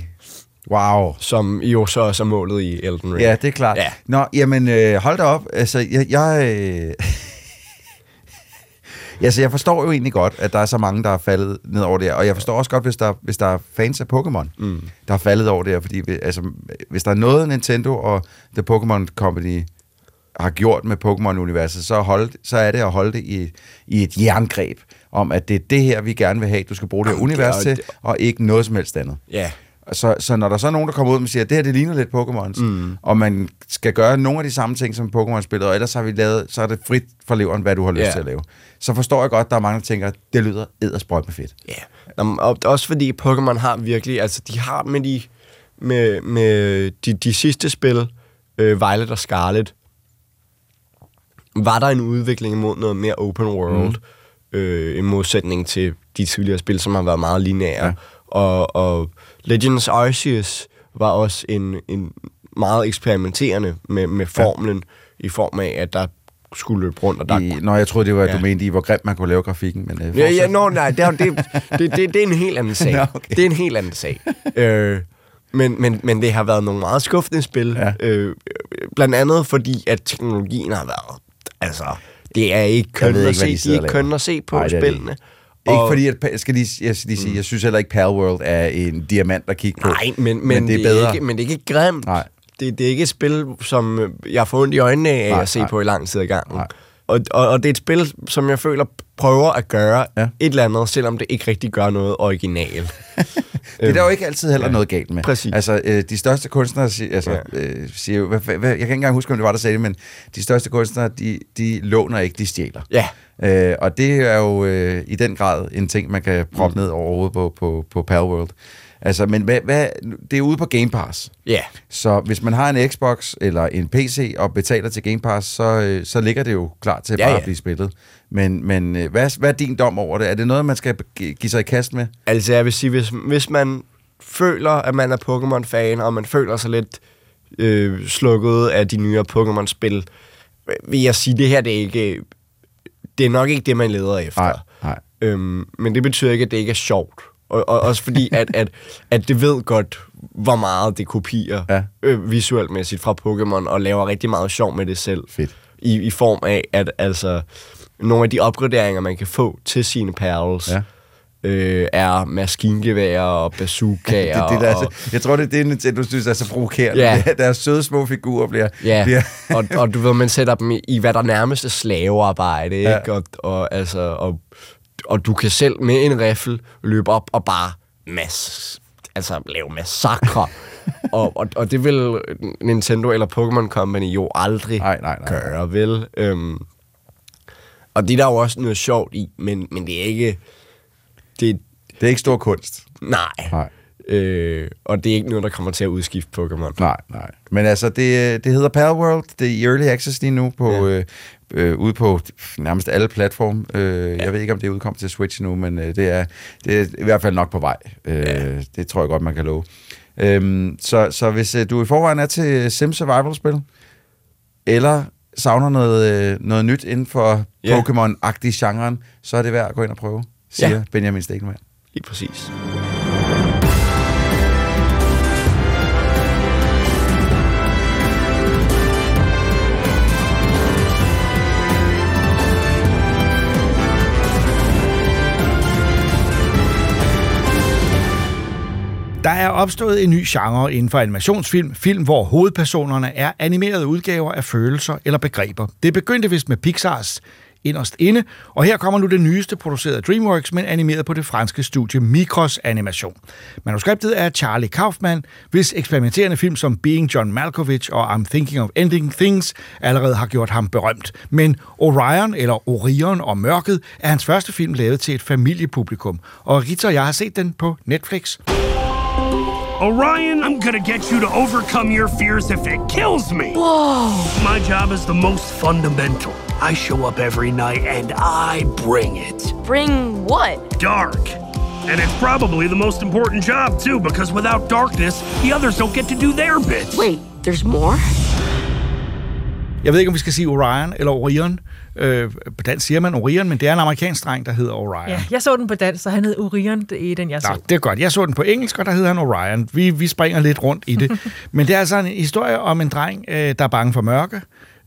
Wow. som jo så også er målet i Elden Ring. Ja, det er klart. Ja. Nå, jamen, øh, hold da op. Altså, jeg... jeg øh... Ja, [LAUGHS] så jeg forstår jo egentlig godt, at der er så mange, der er faldet ned over det her. Og jeg forstår også godt, hvis der, hvis der er fans af Pokémon, mm. der er faldet over det her. Fordi vi- altså, hvis der er noget, Nintendo og The Pokémon Company har gjort med Pokémon-universet, så, hold, så er det at holde det i, i et jerngreb om, at det er det her, vi gerne vil have, du skal bruge det her Jamen, det univers er- til, og ikke noget som helst andet. Ja. Så, så når der så er nogen, der kommer ud og siger, at det her det ligner lidt Pokémons, mm. og man skal gøre nogle af de samme ting som Pokémon-spillet, og ellers har vi lavet, så er det frit for leveren, hvad du har lyst Ja. til at lave. Så forstår jeg godt, at der er mange, der tænker, at det lyder eddersprøjt med fedt. Ja, Nå, og også fordi Pokémon har virkelig, altså de har med de, med, med de, de sidste spil, øh, Violet og Scarlet, var der en udvikling imod noget mere open world, mm. Øh, i modsætning til de tidligere spil, som har været meget lineære. Ja. Og, og Legends Arceus var også en, en meget eksperimenterende med, med formlen, ja. i form af, at der skulle løbe rundt, og der I, når jeg troede, det var, ja. Du mente i, hvor grimt man kunne lave grafikken. Men, øh, Ja, ja, no, nej, det, er, det, [LAUGHS] det, det, det er en helt anden sag. Nå, okay. Det er en helt anden sag. [LAUGHS] øh, men, men, men det har været nogle meget skuffende spil. Ja. Øh, blandt andet fordi, at teknologien har været... Altså, det er ikke køn ved at se, de de er køn at se på det spillene. Ikke fordi, at, jeg skal lige, jeg skal lige sige, jeg synes heller ikke Palworld er en diamant at kigge på. Nej, men, men, men det er bedre. Ikke, men det er ikke grimt. Nej. Det, det er ikke et spil, som øh, jeg får ondt i øjnene af Nej, at se nej. på i lang tid ad gangen. Nej. Og, og, og det er et spil, som jeg føler prøver at gøre Ja. et eller andet, selvom det ikke rigtig gør noget original. [LAUGHS] Det er der jo ikke altid heller ja. noget galt med. Præcis. Altså, øh, de største kunstnere siger, altså, ja. Øh, siger jo, hvad, hvad, jeg kan ikke engang huske, om det var, der sagde det, men de største kunstnere, de, de låner ikke, de stjæler. Ja. Øh, og det er jo øh, i den grad en ting, man kan proppe mm. ned over hovedet på, på, på Palworld. Altså, men hvad, hvad, det er ude på Game Pass. Ja. Så hvis man har en Xbox eller en PC og betaler til Game Pass, så, øh, så ligger det jo klar til Ja, bare ja. at blive spillet. Men, men øh, hvad, hvad er din dom over det? Er det noget, man skal gi- give sig i kast med? Altså, jeg vil sige, hvis, hvis man føler, at man er Pokémon-fan, og man føler sig lidt øh, slukket af de nyere Pokémon-spil, vil jeg sige, det her det er ikke... Det er nok ikke det, man leder efter. Nej, nej. Øhm, men det betyder ikke, at det ikke er sjovt. Og, og også fordi, [LAUGHS] at, at, at det ved godt, hvor meget det kopierer Ja. øh, visuelt mæssigt fra Pokémon, og laver rigtig meget sjov med det selv. Fedt. I, I form af, at altså, nogle af de opgraderinger, man kan få til sine perles, Ja. øh, er maskingevær og [LAUGHS] bazookaer. Det, det, der, er og, så, jeg tror, det er det, Nintendo synes er så provokerende. Ja. [LAUGHS] Ja. Deres søde små figurer bliver... Ja, bliver og, og du ved, man sætter dem i, i hvad der nærmest er slavearbejde, ikke? Ja. Og, og, altså, og, og du kan selv med en riffel løbe op og bare mass, altså lave massakre. [LAUGHS] og, og, og det vil Nintendo eller Pokémon Company jo aldrig Nej, nej, nej. gøre, vel? Øhm, og det er der jo også noget sjovt i, men, men det er ikke... Det, det er ikke stor kunst. nej. Nej. Øh, og det er ikke noget, der kommer til at udskifte Pokémon. Nej, nej. Men altså, det, det hedder Palworld. Det er i Early Access lige nu på, Ja. ja. øh, øh, ude på nærmest alle platforme. Øh, Jeg ved ikke, om det er udkommet til Switch nu, men øh, det, er, det er i hvert fald nok på vej. Øh, Ja. Det tror jeg godt, man kan love. Øhm, så, så hvis øh, du i forvejen er til Sim Survival-spil, eller savner noget, øh, noget nyt inden for Ja. Pokémon-agtig genren, så er det værd at gå ind og prøve, siger Ja. Benjamin Stegelmann. Lige præcis. Der er opstået en ny genre inden for animationsfilm, film hvor hovedpersonerne er animerede udgaver af følelser eller begreber. Det begyndte vist med Pixars inderst inde, og her kommer nu det nyeste produceret af DreamWorks, men animeret på det franske studie Micros Animation. Manuskriptet er Charlie Kaufman, hvis eksperimenterende film som Being John Malkovich og I'm Thinking of Ending Things allerede har gjort ham berømt. Men Orion, eller Orion og Mørket, er hans første film lavet til et familiepublikum. Og Rita og jeg har set den på Netflix. Orion, I'm gonna get you to overcome your fears if it kills me. Whoa. My job is the most fundamental. I show up every night and I bring it. Bring what? Dark. And it's probably the most important job, too, because without darkness, the others don't get to do their bits. Wait, there's more? Jeg ved ikke, om vi skal sige Orion eller Orion. Øh, på dansk siger man Orion, men det er en amerikansk dreng, der hedder Orion. Ja, jeg så den på dansk, så han hed Orion, det er den, jeg så. Nå, det er godt. Jeg så den på engelsk, og der hedder han Orion. Vi, vi springer lidt rundt i det. [LAUGHS] Men det er altså en historie om en dreng, øh, der er bange for mørke,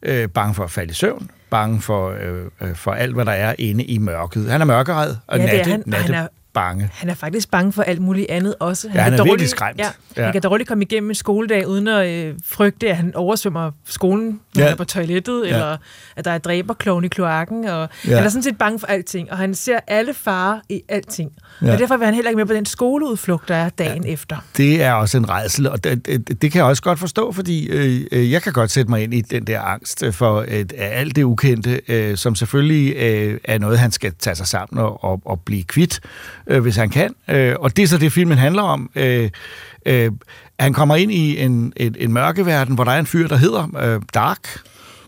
øh, bange for at falde i søvn, bange for, øh, øh, for alt, hvad der er inde i mørket. Han er mørkeret og Ja, natte, han, natte han er- bange. Han er faktisk bange for alt muligt andet også. Ja, han er virkelig skræmt. Ja, Ja. Han kan dårligt komme igennem en skoledag, uden at øh, frygte, at han oversvømmer skolen, når Ja. han er på toilettet, Ja. eller at der er dræberklovn i kloakken. Og Ja. Han er sådan set bange for alting, og han ser alle farer i alting. Ja. Og derfor vil han heller ikke med på den skoleudflugt, der er dagen ja. efter. Det er også en redsel, og det, det, det kan jeg også godt forstå, fordi øh, øh, jeg kan godt sætte mig ind i den der angst for øh, alt det ukendte, øh, som selvfølgelig øh, er noget, han skal tage sig sammen og, og, og blive kvidt, øh, hvis han kan. Øh, og det er så det, filmen handler om. Øh, øh, han kommer ind i en, en, en mørkeverden, hvor der er en fyr, der hedder øh, Dark.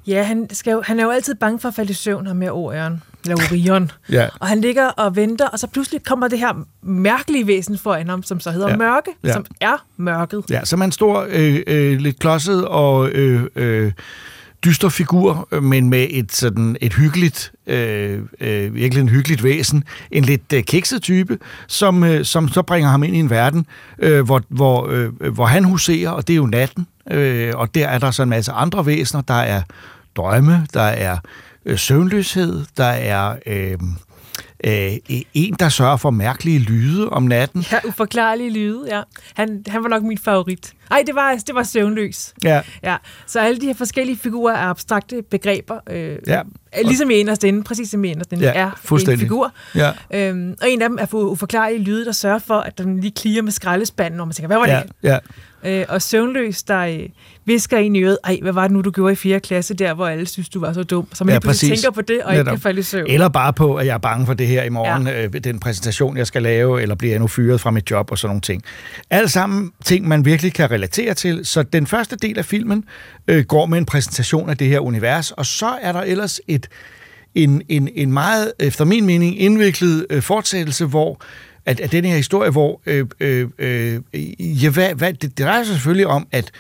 Ja, han, skal jo, han er jo altid bange for at falde i søvn, ham med Orion. Eller Orion. [LAUGHS] Ja. Og han ligger og venter, og så pludselig kommer det her mærkelige væsen foran ham, som så hedder Ja. Mørke, ja. som er mørket. Ja, som er en stor, øh, øh, lidt klodset og øh, øh, dyster figur, øh, men med et sådan et hyggeligt, øh, øh, virkelig en hyggeligt væsen, en lidt øh, kikset type, som, øh, som så bringer ham ind i en verden, øh, hvor, hvor, øh, hvor han huserer, og det er jo natten, øh, og der er der så en masse andre væsener, der er drømme, der er øh, søvnløshed, der er... Øh, øh, en, der sørger for mærkelige lyde om natten. Ja, uforklarlige lyde, ja. Han, han var nok min favorit. Nej, det var, det var søvnløs. Ja. Ja, så alle de her forskellige figurer er abstrakte begreber. Øh, Ja. Ligesom i Inderst Inde, præcis som i Inderst Inde, Ja, er en figur. Ja. Øhm, og en af dem er for uforklarlige lyde, der sørger for, at den lige klirer med skraldespanden, og man tænker, hvad var det? Ja, ja. Øh, og søvnløs, der øh, visker ind i øret, ej, hvad var det nu, du gjorde i 4. klasse, der hvor alle synes, du var så dum. Så man Ja, præcis. tænker på det, og ikke Netop. kan falde i søvn. Eller bare på, at jeg er bange for det her i morgen, ja. øh, den præsentation, jeg skal lave, eller bliver jeg nu fyret fra mit job og sådan nogle ting. Alt sammen ting, man virkelig kan relatere til. Så den første del af filmen øh, går med en præsentation af det her univers, og så er der ellers et, en, en, en meget, efter min mening, indviklet øh, fortsættelse, hvor at, at den her historie, hvor øh, øh, øh, ja, hvad, hvad, det drejer sig selvfølgelig om, at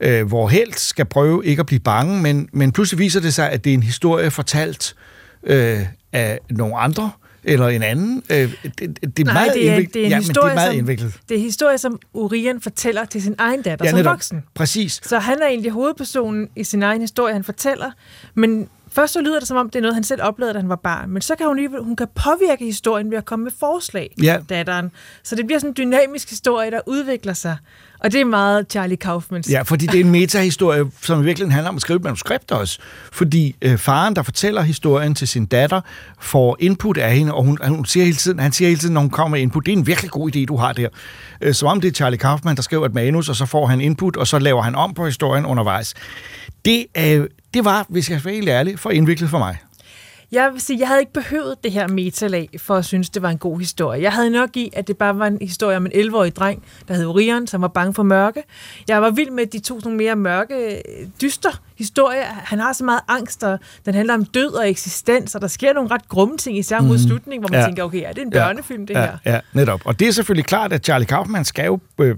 øh, hvor helt skal prøve ikke at blive bange, men, men pludselig viser det sig, at det er en historie fortalt øh, af nogle andre, eller en anden. Øh, det, det, det er Nej, meget det er, indviklet. det er en ja, historie, det er meget som, indviklet. Det er en historie, som Urian fortæller til sin egen datter Ja, som netop. voksen. Præcis. Så han er egentlig hovedpersonen i sin egen historie, han fortæller, men først så lyder det som om, det er noget, han selv oplevede, da han var barn, men så kan hun, lige, hun kan påvirke historien ved at komme med forslag, Ja. datteren. Så det bliver sådan en dynamisk historie, der udvikler sig. Og det er meget Charlie Kaufmans. Ja, fordi det er en metahistorie, som i virkeligheden handler om at skrive et manuskript også. Fordi øh, faren, der fortæller historien til sin datter, får input af hende, og hun, hun siger hele tiden, han siger hele tiden, når hun kommer med input, det er en virkelig god idé, du har der. Øh, som om det er Charlie Kaufman, der skriver et manus, og så får han input, og så laver han om på historien undervejs. Det, øh, det var, hvis jeg skal være helt ærlig, for indviklet for mig. Jeg vil sige, jeg havde ikke behøvet det her metalag, for at synes, det var en god historie. Jeg havde nok i, at det bare var en historie om en 11-årig dreng, der hed Orion, som var bange for mørke. Jeg var vild med, de to sådan mere mørke, øh, dyster historie. Han har så meget angst, og den handler om død og eksistens, og der sker nogle ret grumme ting, især mod Mhm. slutningen, hvor man Ja. ja. tænker, okay, er det en børnefilm, det ja, her? Ja, netop. Og det er selvfølgelig klart, at Charlie Kaufman skal jo, øh,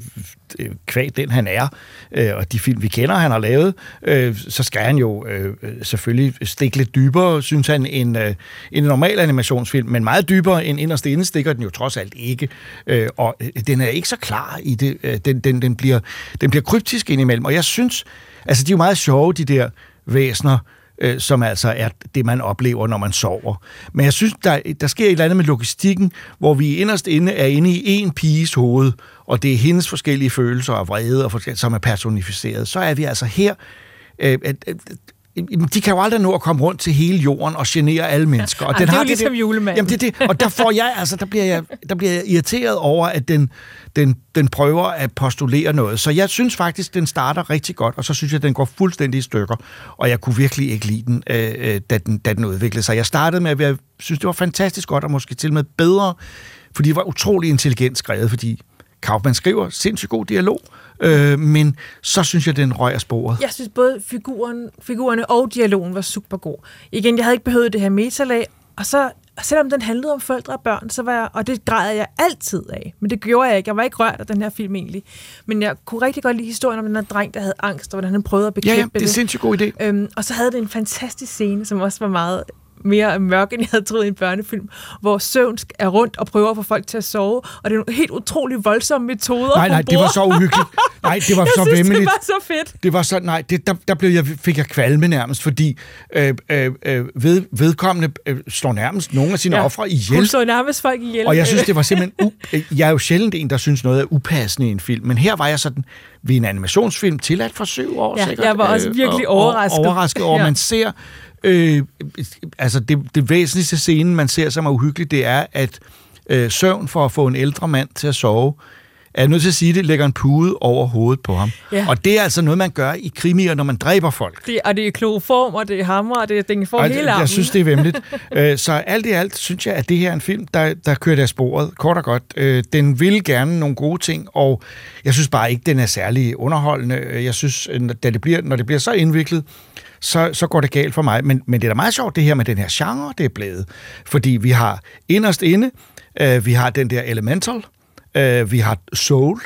øh, kvæg den han er, øh, og de film, vi kender, han har lavet, øh, så skal han jo øh, selvfølgelig stikke lidt dybere, synes han, end, øh, en normal animationsfilm, men meget dybere end inderst inde stikker den jo trods alt ikke. Øh, og øh, den er ikke så klar i det. Øh, den, den, den, bliver, den bliver kryptisk indimellem, og jeg synes, altså de er jo meget sjove, de der væsner, øh, som altså er det, man oplever, når man sover. Men jeg synes, der, der sker et eller andet med logistikken, hvor vi inderst inde er inde i en piges hoved, og det er hendes forskellige følelser og vrede, og som er personificeret. Så er vi altså her... Øh, at, at, de kan jo aldrig nå at komme rundt til hele jorden og genere alle mennesker. Og Ej, det er jo ligesom julemanden. Jamen, det det. Og der får jeg, altså, der bliver jeg, der bliver jeg irriteret over, at den, den, den prøver at postulere noget. Så jeg synes faktisk, den starter rigtig godt, og så synes jeg, den går fuldstændig i stykker. Og jeg kunne virkelig ikke lide den, øh, øh, da, den da den udviklede sig. Jeg startede med at være, synes, det var fantastisk godt, og måske til og med bedre, fordi det var utrolig intelligent skrevet, fordi Kaufman skriver sindssygt god dialog, øh, men så synes jeg, den røg af sporet. Jeg synes både figuren, figurerne og dialogen var super god. Igen, jeg havde ikke behøvet det her metalag, og så selvom den handlede om forældre og børn, så var jeg, og det græd jeg altid af, men det gjorde jeg ikke. Jeg var ikke rørt af den her film egentlig. Men jeg kunne rigtig godt lide historien om den her dreng, der havde angst, og hvordan han prøvede at Ja, bekæmpe ja, det er en sindssygt god idé. Øhm, og så havde det en fantastisk scene, som også var meget mere mørk, end jeg havde troet i en børnefilm, hvor søvn er rundt og prøver at få folk til at sove, og det er nogle helt utrolig voldsomme metoder, Nej, nej, det var så uhyggeligt. [LAUGHS] Nej, det var jeg så synes, vemmeligt. det var så fedt. Det var så, nej, det, der, der blev jeg, fik jeg kvalme nærmest, fordi øh, øh, øh, ved, vedkommende øh, slår nærmest nogle af sine ja. ofre ihjel. Hun slår nærmest folk ihjel. Og jeg synes, det var simpelthen... U- øh, [LAUGHS] jeg er jo sjældent en, der synes noget er upassende i en film, men her var jeg sådan ved en animationsfilm tilladt for syv år Ja, sikkert. jeg var også øh, virkelig og- overrasket. Overrasket over, [LAUGHS] ja. man ser... Øh, altså, det, det væsentligste scene, man ser, som er uhyggeligt, det er, at øh, søvn for at få en ældre mand til at sove, er nødt til at sige det, lægger en pude over hovedet på ham. Ja. Og det er altså noget, man gør i krimier, når man dræber folk. Det, og det er kloroform, og det er hammer, og det er, den får hele armen. jeg synes, det er vemmeligt. [LAUGHS] Øh, så alt i alt synes jeg, at det her er en film, der, der kører af sporet, kort og godt. Øh, Den vil gerne nogle gode ting, og jeg synes bare ikke, den er særlig underholdende. Jeg synes, da det bliver, når det bliver så indviklet, så, så går det galt for mig. Men, men det er da meget sjovt, det her med den her genre, det er blevet. Fordi vi har inderst inde, øh, vi har den der Elemental, øh, vi har Soul,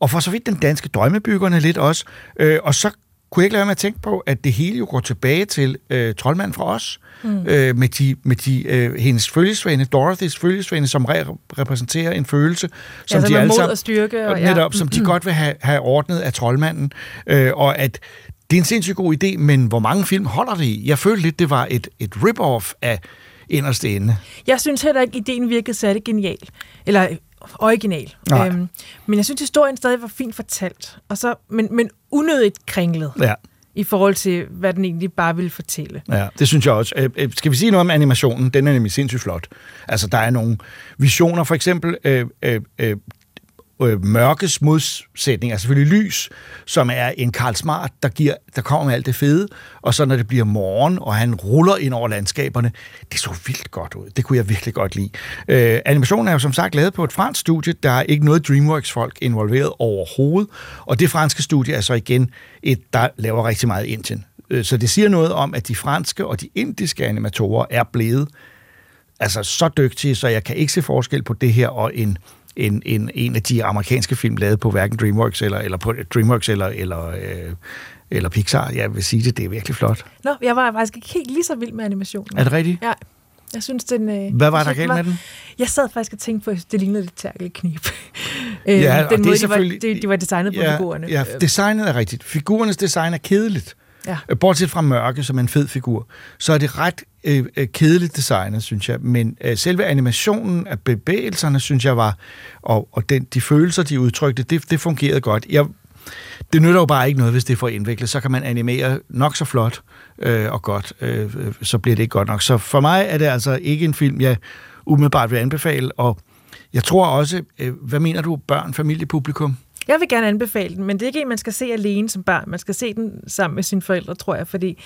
og for så vidt den danske drømmebyggerne lidt også. Øh, og så kunne jeg ikke lade være med at tænke på, at det hele jo går tilbage til øh, Troldmand fra os, mm. øh, med, de, med de, øh, hendes følgesvende, Dorothys følgesvende, som re- repræsenterer en følelse, som så de alle mod sammen, og styrke, og og ja. netop, som de godt vil have, have ordnet af Troldmanden, øh, og at det er en sindssygt god idé, men hvor mange film holder det i? Jeg følte lidt, det var et, et rip-off af inderste ende. Jeg synes heller ikke, ideen virkede særlig genial. Eller øh, original. Nej. Øhm, men jeg synes, historien stadig var fint fortalt. Og så, men, men unødigt kringlet. Ja. I forhold til, hvad den egentlig bare ville fortælle. Ja, det synes jeg også. Øh, øh, skal vi sige noget om animationen? Den er nemlig sindssygt flot. Altså, der er nogle visioner, for eksempel øh, øh, øh, mørkes modsætning, altså selvfølgelig lys, som er en Karl Smart, der, giver, der kommer med alt det fede, og så når det bliver morgen, og han ruller ind over landskaberne, det så vildt godt ud. Det kunne jeg virkelig godt lide. Øh, animationen er jo som sagt lavet på et fransk studie, der er ikke noget DreamWorks-folk involveret overhovedet, og det franske studie er så igen et, der laver rigtig meget Indien. Øh, Så det siger noget om, at de franske og de indiske animatorer er blevet altså så dygtige, så jeg kan ikke se forskel på det her og en, en, en, en af de amerikanske film, lavet på hverken DreamWorks eller, eller, på DreamWorks eller, eller, øh, eller Pixar. Jeg vil sige det, det er virkelig flot. Nå, jeg var faktisk ikke helt lige så vild med animationen. Er det rigtigt? Ja. Jeg synes, den... Øh, Hvad var der galt med den? Jeg sad faktisk og tænkte på, at det lignede lidt tærkelknib. [LAUGHS] Ja, og det er den måde, de var, selvfølgelig- de, de var designet på ja, figurerne. Ja, designet er rigtigt. Figurernes design er kedeligt. Ja. Øh, bortset fra Mørke, som er en fed figur, så er det ret øh, øh, kedeligt designet, synes jeg. Men øh, selve animationen af bevægelserne, synes jeg var, og, og den, de følelser, de udtrykte, det, det fungerede godt. Jeg, det nytter jo bare ikke noget, hvis det er for indviklet. Så kan man animere nok så flot øh, og godt, øh, øh, så bliver det ikke godt nok. Så for mig er det altså ikke en film, jeg umiddelbart vil anbefale, og jeg tror også, øh, hvad mener du, børn, familiepublikum? Jeg vil gerne anbefale den, men det er ikke en, man skal se alene som barn. Man skal se den sammen med sine forældre, tror jeg, fordi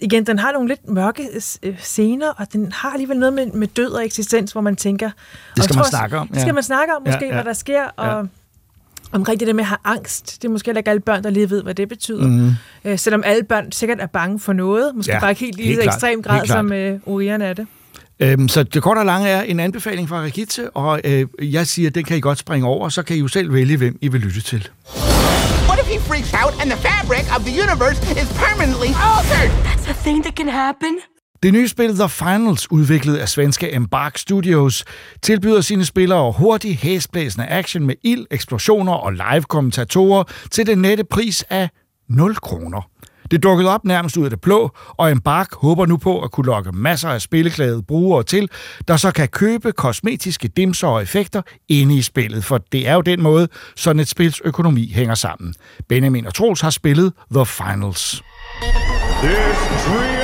igen, den har nogle lidt mørke øh, scener, og den har alligevel noget med, med død og eksistens, hvor man tænker... Det skal man tror, snakke om, Det skal ja. man snakke om, måske, Ja, ja. hvad der sker, og... Ja. Omkring det der med at have angst. Det er måske heller ikke alle børn, der lige ved, hvad det betyder. Mhm. Øh, selvom alle børn sikkert er bange for noget. Måske Ja, bare ikke helt lige så ekstrem grad, som øh, Orion er det. Øhm, så det korte og lange er en anbefaling fra Rigitte, og øh, jeg siger, den kan I godt springe over, så kan I jo selv vælge, hvem I vil lytte til. What if he freaks out and the fabric of the universe is permanently altered? That's a thing that can happen. Det nye spil The Finals, udviklet af svenske Embark Studios, tilbyder sine spillere hurtig, hæsblæsende action med ild, eksplosioner og live-kommentatorer til den nette pris af 0 kroner. Det dukkede op nærmest ud af det blå, og Embark håber nu på at kunne lokke masser af spilleglade brugere til, der så kan købe kosmetiske dimser og effekter inde i spillet, for det er jo den måde, sådan et spils økonomi hænger sammen. Benjamin og Troels har spillet The Finals. This dream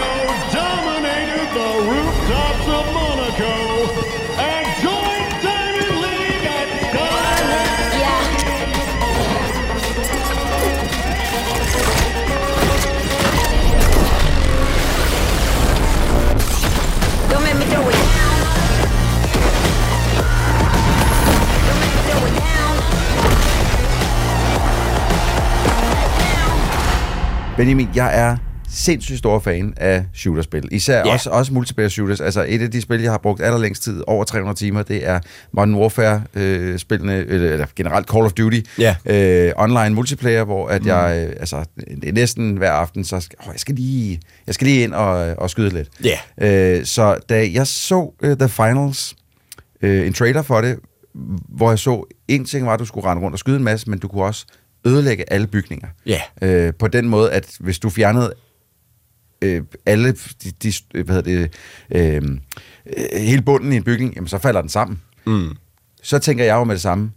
Benjamin, jeg er sindssygt stor fan af shooterspil. Især yeah. også, også multiplayer shooters. Altså et af de spil, jeg har brugt allerlængst tid, over 300 timer, det er Modern Warfare-spillene, øh, eller generelt Call of Duty, Ja. øh, online multiplayer, hvor at jeg, øh, altså næsten hver aften, så skal, åh, jeg skal lige, jeg skal lige ind og, og skyde lidt. Ja. Øh, så da jeg så uh, The Finals, øh, en trailer for det, hvor jeg så, en ting var, at du skulle rende rundt og skyde en masse, men du kunne også ødelægge alle bygninger. Ja. Øh, på den måde, at hvis du fjernede øh, alle de, de, hvad hedder det, øh, øh, hele bunden i en bygning, jamen så falder den sammen. Mm. Så tænker jeg jo med det samme,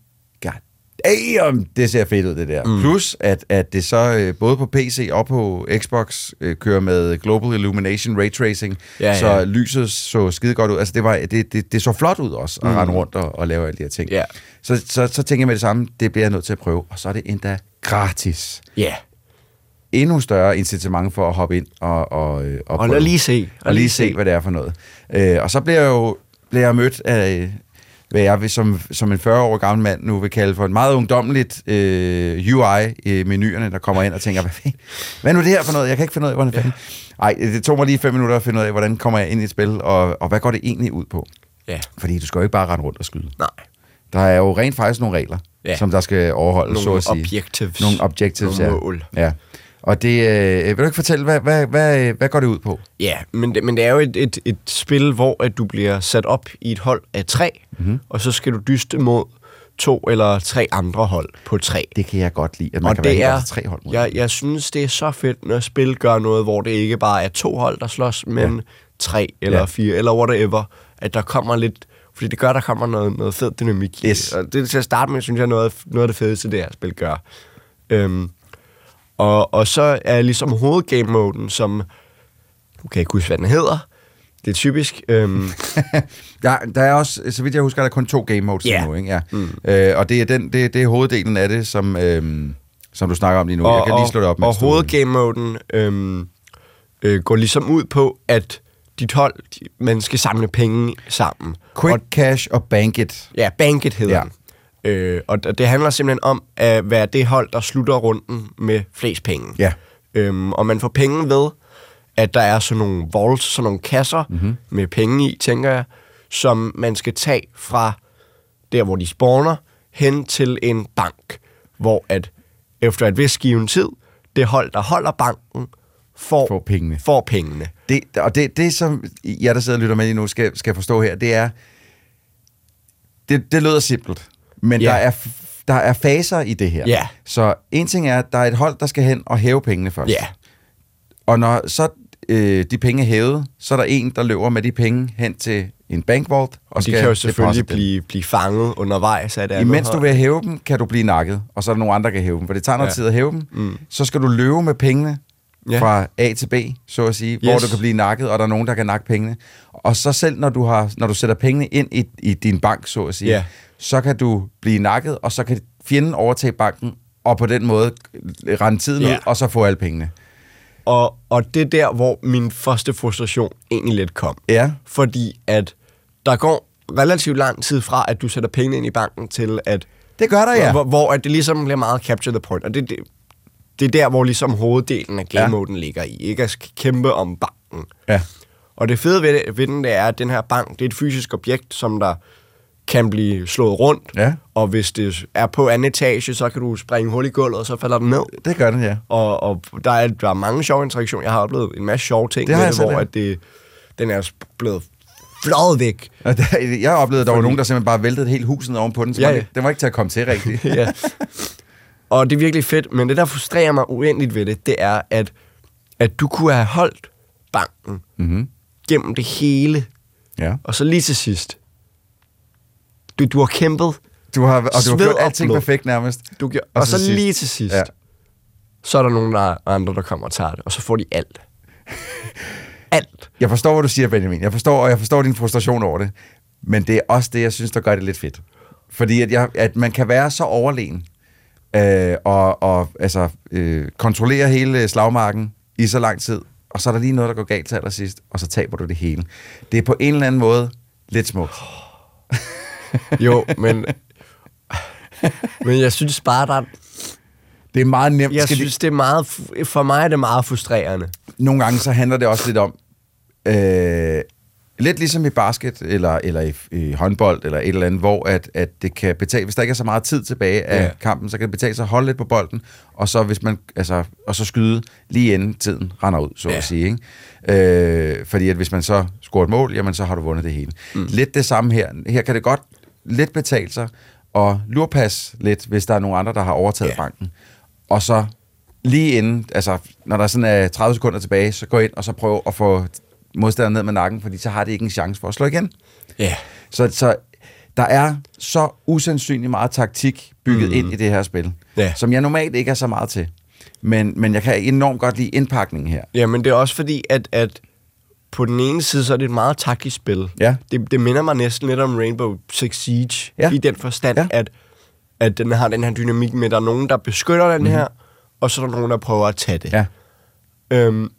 god damn, det ser fedt ud det der. Mm. Plus, at, at det så øh, både på PC og på Xbox øh, kører med Global Illumination Ray Tracing, Ja, ja. så lyset så skide godt ud. Altså det, var, det, det, det så flot ud også, at Mm. rende rundt og, og lave alle de her ting. Ja. Så, så, så tænker jeg med det samme, det bliver jeg nødt til at prøve. Og så er det endda gratis Ja. endnu større incitament for at hoppe ind og, og, øh, Og prøve. lad lige se. Og lige se, hvad det er for noget. Øh, og så bliver jeg jo bliver jeg mødt af, hvad jeg vil, som, som en 40 år gammel mand nu vil kalde for en meget ungdommeligt øh, UI i menuerne, der kommer ind og tænker, hvad, hvad er nu det her for noget? Jeg kan ikke finde ud af, hvordan fanden... Ej, det tog mig lige fem minutter at finde ud af, hvordan kommer jeg ind i et spil, og, og hvad går det egentlig ud på? Ja. Fordi du skal jo ikke bare rende rundt og skyde. Nej. Der er jo rent faktisk nogle regler, Ja. ja. som der skal overholdes, Nogle så at sige. objectives. Nogle objectives, Nogle ja. mål. Ja. Og det, øh, vil du ikke fortælle, hvad, hvad, hvad, hvad går det ud på? Ja, men det, men det er jo et, et, et spil, hvor at du bliver sat op i et hold af tre, Mhm. mm-hmm. og så skal du dyste mod to eller tre andre hold på tre. Det kan jeg godt lide, at man og kan det være er, tre hold mod jeg, jeg synes, det er så fedt, når spil gør noget, hvor det ikke bare er to hold, der slås, men Ja. tre eller Ja. fire, eller whatever. At der kommer lidt... Fordi det gør, der kommer noget, noget fed dynamik Yes. det. Og det til at starte med, synes jeg, noget, noget af det fedeste, det her spil gør. Øhm, og, og så er ligesom hovedgame-moden, som... Nu kan jeg ikke huske, hvad den hedder. Det er typisk. Øhm, [LAUGHS] Der, der er også, så vidt jeg husker, der er kun to game modes Ja. yeah. nu, ikke? Ja. Mm. Øh, og det er, den, det, det er hoveddelen af det, som, øhm, som du snakker om lige nu. jeg kan lige slå det op. Og mens du- hovedgame-moden øhm, øh, går ligesom ud på, at dit hold, de- man skal samle penge sammen. Quick Og, Cash og Bank It. ja, Bankit hedder Ja. ja. den. Øh, og det handler simpelthen om at være det hold, der slutter runden med flest penge. Ja. Øhm, og man får penge ved, at der er sådan nogle vaults, sådan nogle kasser Mhm. mm-hmm. med penge i, tænker jeg, som man skal tage fra der, hvor de spawner, hen til en bank, hvor at efter et vis given tid, det hold, der holder banken, får, Får pengene. Får pengene. Det, og det, det, som jeg, der sidder og lytter med lige nu, skal, skal forstå her, det er, det, det lyder simpelt, men Ja. der, er, der er faser i det her. Ja. Så en ting er, at der er et hold, der skal hen og hæve pengene først. Ja. Og når så øh, de penge er hævet, så er der en, der løber med de penge hen til en bankvault. Og, Og de skal kan jo selvfølgelig blive, blive fanget undervejs af det Imens du vil hæve dem, kan du blive nakket, og så er der nogle andre, der kan hæve dem, for det tager noget Ja. tid at hæve dem. Mm. Så skal du løbe med pengene Ja. fra A til B, så at sige, hvor Yes. du kan blive nakket, og der er nogen, der kan nakke pengene. Og så selv når du, har, når du sætter pengene ind i, i din bank, så at sige, Ja. så kan du blive nakket, og så kan fjenden overtage banken, og på den måde rende tiden Ja. ud, og så få alle pengene. Og, og det er der, hvor min første frustration egentlig lidt kom. Ja. Fordi at der går relativt lang tid fra, at du sætter penge ind i banken, til at... Det gør der, ja. Hvor, hvor at det ligesom bliver meget capture the point. Og det, det, det er der, hvor ligesom hoveddelen af game moden ligger i. Ikke at kæmpe om banken. Ja. Og det fede ved, det, ved den, det er, at den her bank, det er et fysisk objekt, som der kan blive slået rundt. Ja. Og hvis det er på anden etage, så kan du springe hul i gulvet, og så falder den ned. Det gør den, ja. Og, og der, er, der er mange sjove interaktioner. Jeg har oplevet en masse sjove ting, Det med det, hvor ja. at det, den er blevet fløjet væk. Jeg oplevede, at der var Fordi- nogen, der simpelthen bare væltede helt huset oven på den, så Ja, ja, ja. ja. den var ikke til at komme til rigtigt. [LAUGHS] ja. [LAUGHS] Og det er virkelig fedt, men det, der frustrerer mig uendeligt ved det, det er, at, at du kunne have holdt banken mm-hmm. gennem det hele, Ja. og så lige til sidst. Du, du har kæmpet. Du har, og du har gjort alting blod. perfekt nærmest. Du, gjorde- og, og så, så lige sidst. til sidst, ja. så er der nogen der andre, der kommer og tager det, og så får de alt. [LAUGHS] alt. Jeg forstår, hvad du siger, Benjamin. Jeg forstår, og jeg forstår din frustration over det. Men det er også det, jeg synes, der gør det lidt fedt. Fordi at, jeg, at man kan være så overlegen øh, og, og altså, øh, kontrollere hele slagmarken i så lang tid, og så er der lige noget, der går galt til allersidst, og så taber du det hele. Det er på en eller anden måde lidt smukt. [LAUGHS] Jo, men... men jeg synes bare, der... Det er meget nemt. Jeg Skal de- synes, det er meget... For mig er det meget frustrerende. nogle gange så handler det også lidt om, øh, lidt ligesom i basket, eller, eller i, i håndbold, eller et eller andet, hvor at, at det kan betale, hvis der ikke er så meget tid tilbage af Ja. kampen, så kan det betale sig at holde lidt på bolden, og så, hvis man, altså, og så skyde lige inden tiden render ud, så Ja. at sige. Ikke? Øh, fordi at hvis man så scorer et mål, jamen så har du vundet det hele. Mm. Lidt det samme her. Her kan det godt lidt betale sig, og lurpas lidt, hvis der er nogle andre, der har overtaget ja. banken. Og så lige inden, altså når der sådan er 30 sekunder tilbage, så gå ind og så prøv at få modstanderen ned med nakken, fordi så har de ikke en chance for at slå igen. Ja. Så, så der er så usandsynligt meget taktik bygget mm. ind i det her spil, Ja. som jeg normalt ikke er så meget til. Men, men jeg kan enormt godt lide indpakningen her. Ja, men det er også fordi, at, at på den ene side, så er det et meget taktisk spil. Ja. Det, det minder mig næsten lidt om Rainbow Six Siege, Ja. i den forstand, Ja. at, at den har den her dynamik med, at der er nogen, der beskytter den her, og så er der nogen, der prøver at tage det. Ja, Øhm,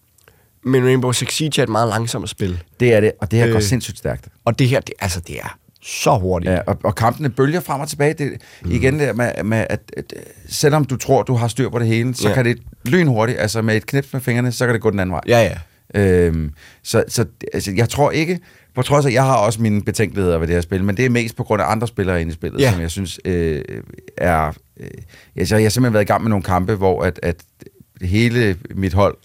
men Rainbow Six Siege er et meget langsomt spil. det er det, og det her øh. går sindssygt stærkt. Og det her, det, altså, det er så hurtigt. Ja, og, og kampene bølger frem og tilbage. Det, mm. Igen det med, med at, at, selvom du tror, du har styr på det hele, så ja. kan det lynhurtigt, altså med et knips med fingrene, så kan det gå den anden vej. Ja, ja. Øhm, så så altså, jeg tror ikke, på trods af, jeg har også mine betænkeligheder ved det her spil, men det er mest på grund af andre spillere inde i spillet, Ja. som jeg synes øh, er... Øh, altså, jeg har simpelthen været i gang med nogle kampe, hvor at, at hele mit hold,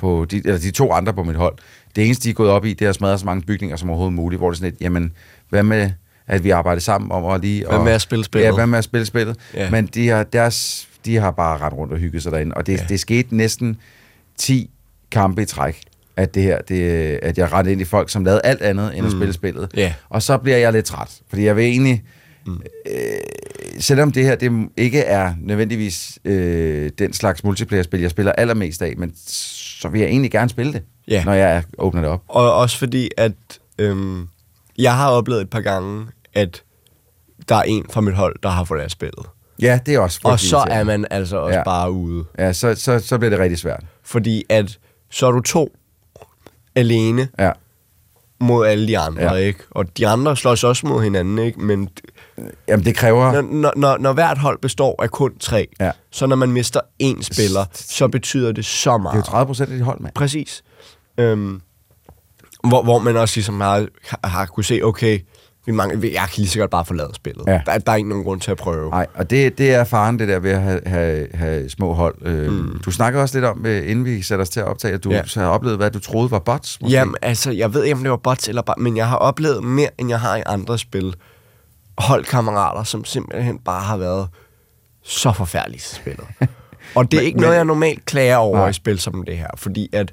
på de, eller de to andre på mit hold, det eneste, de er gået op i, det er at smadre så mange bygninger som overhovedet muligt, hvor det er sådan lidt, jamen, hvad med, at vi arbejder sammen om at lige... Hvad med at spille spillet? Ja, hvad med at spille spillet? Ja. Men de har, deres, de har bare ret rundt og hygget sig derinde, og det, Ja. det skete næsten 10 kampe i træk, at det her, det, at jeg rettede ind i folk, som lavede alt andet end at spille spillet. Ja. Og så bliver jeg lidt træt, fordi jeg vil egentlig, mm. øh, selvom det her det ikke er nødvendigvis øh, den slags multiplayer-spil, jeg spiller allermest af, men så vil jeg egentlig gerne spille det, Ja. når jeg åbner det op. Og også fordi, at øhm, jeg har oplevet et par gange, at der er en fra mit hold, der har forladt spillet. Ja, det er også Og så er man altså også. Ja. bare ude. Ja, så, så, så bliver det rigtig svært. Fordi at så er du to alene Ja. Mod alle de andre, ja. Ikke? Og de andre slås også mod hinanden, ikke? Men Jamen, det kræver... når, når, når, når hvert hold består af kun tre, Ja. så når man mister én spiller, så betyder det så Det er meget. jo 30 procent af dit hold, mand. Præcis. Øhm, hvor, hvor man også ligesom har, har kunne se, okay, vi mangler, jeg kan lige så godt bare forlade spillet. Ja. Der, der er ikke nogen grund til at prøve. Nej, og det, det er faren, det der ved at have, have, have små hold. Øh, mm. Du snakker også lidt om, øh, inden vi sætter os til at optage, at du Ja. ja. har oplevet, hvad du troede var bots. Måske. Jamen, altså, jeg ved ikke, om det var bots eller bare, men jeg har oplevet mere, end jeg har i andre spil. Holdkammerater, som simpelthen bare har været så forfærdelige til spillet. [LAUGHS] Og det er Men- ikke men- noget, jeg normalt klager over Nej. i spil som det her, fordi at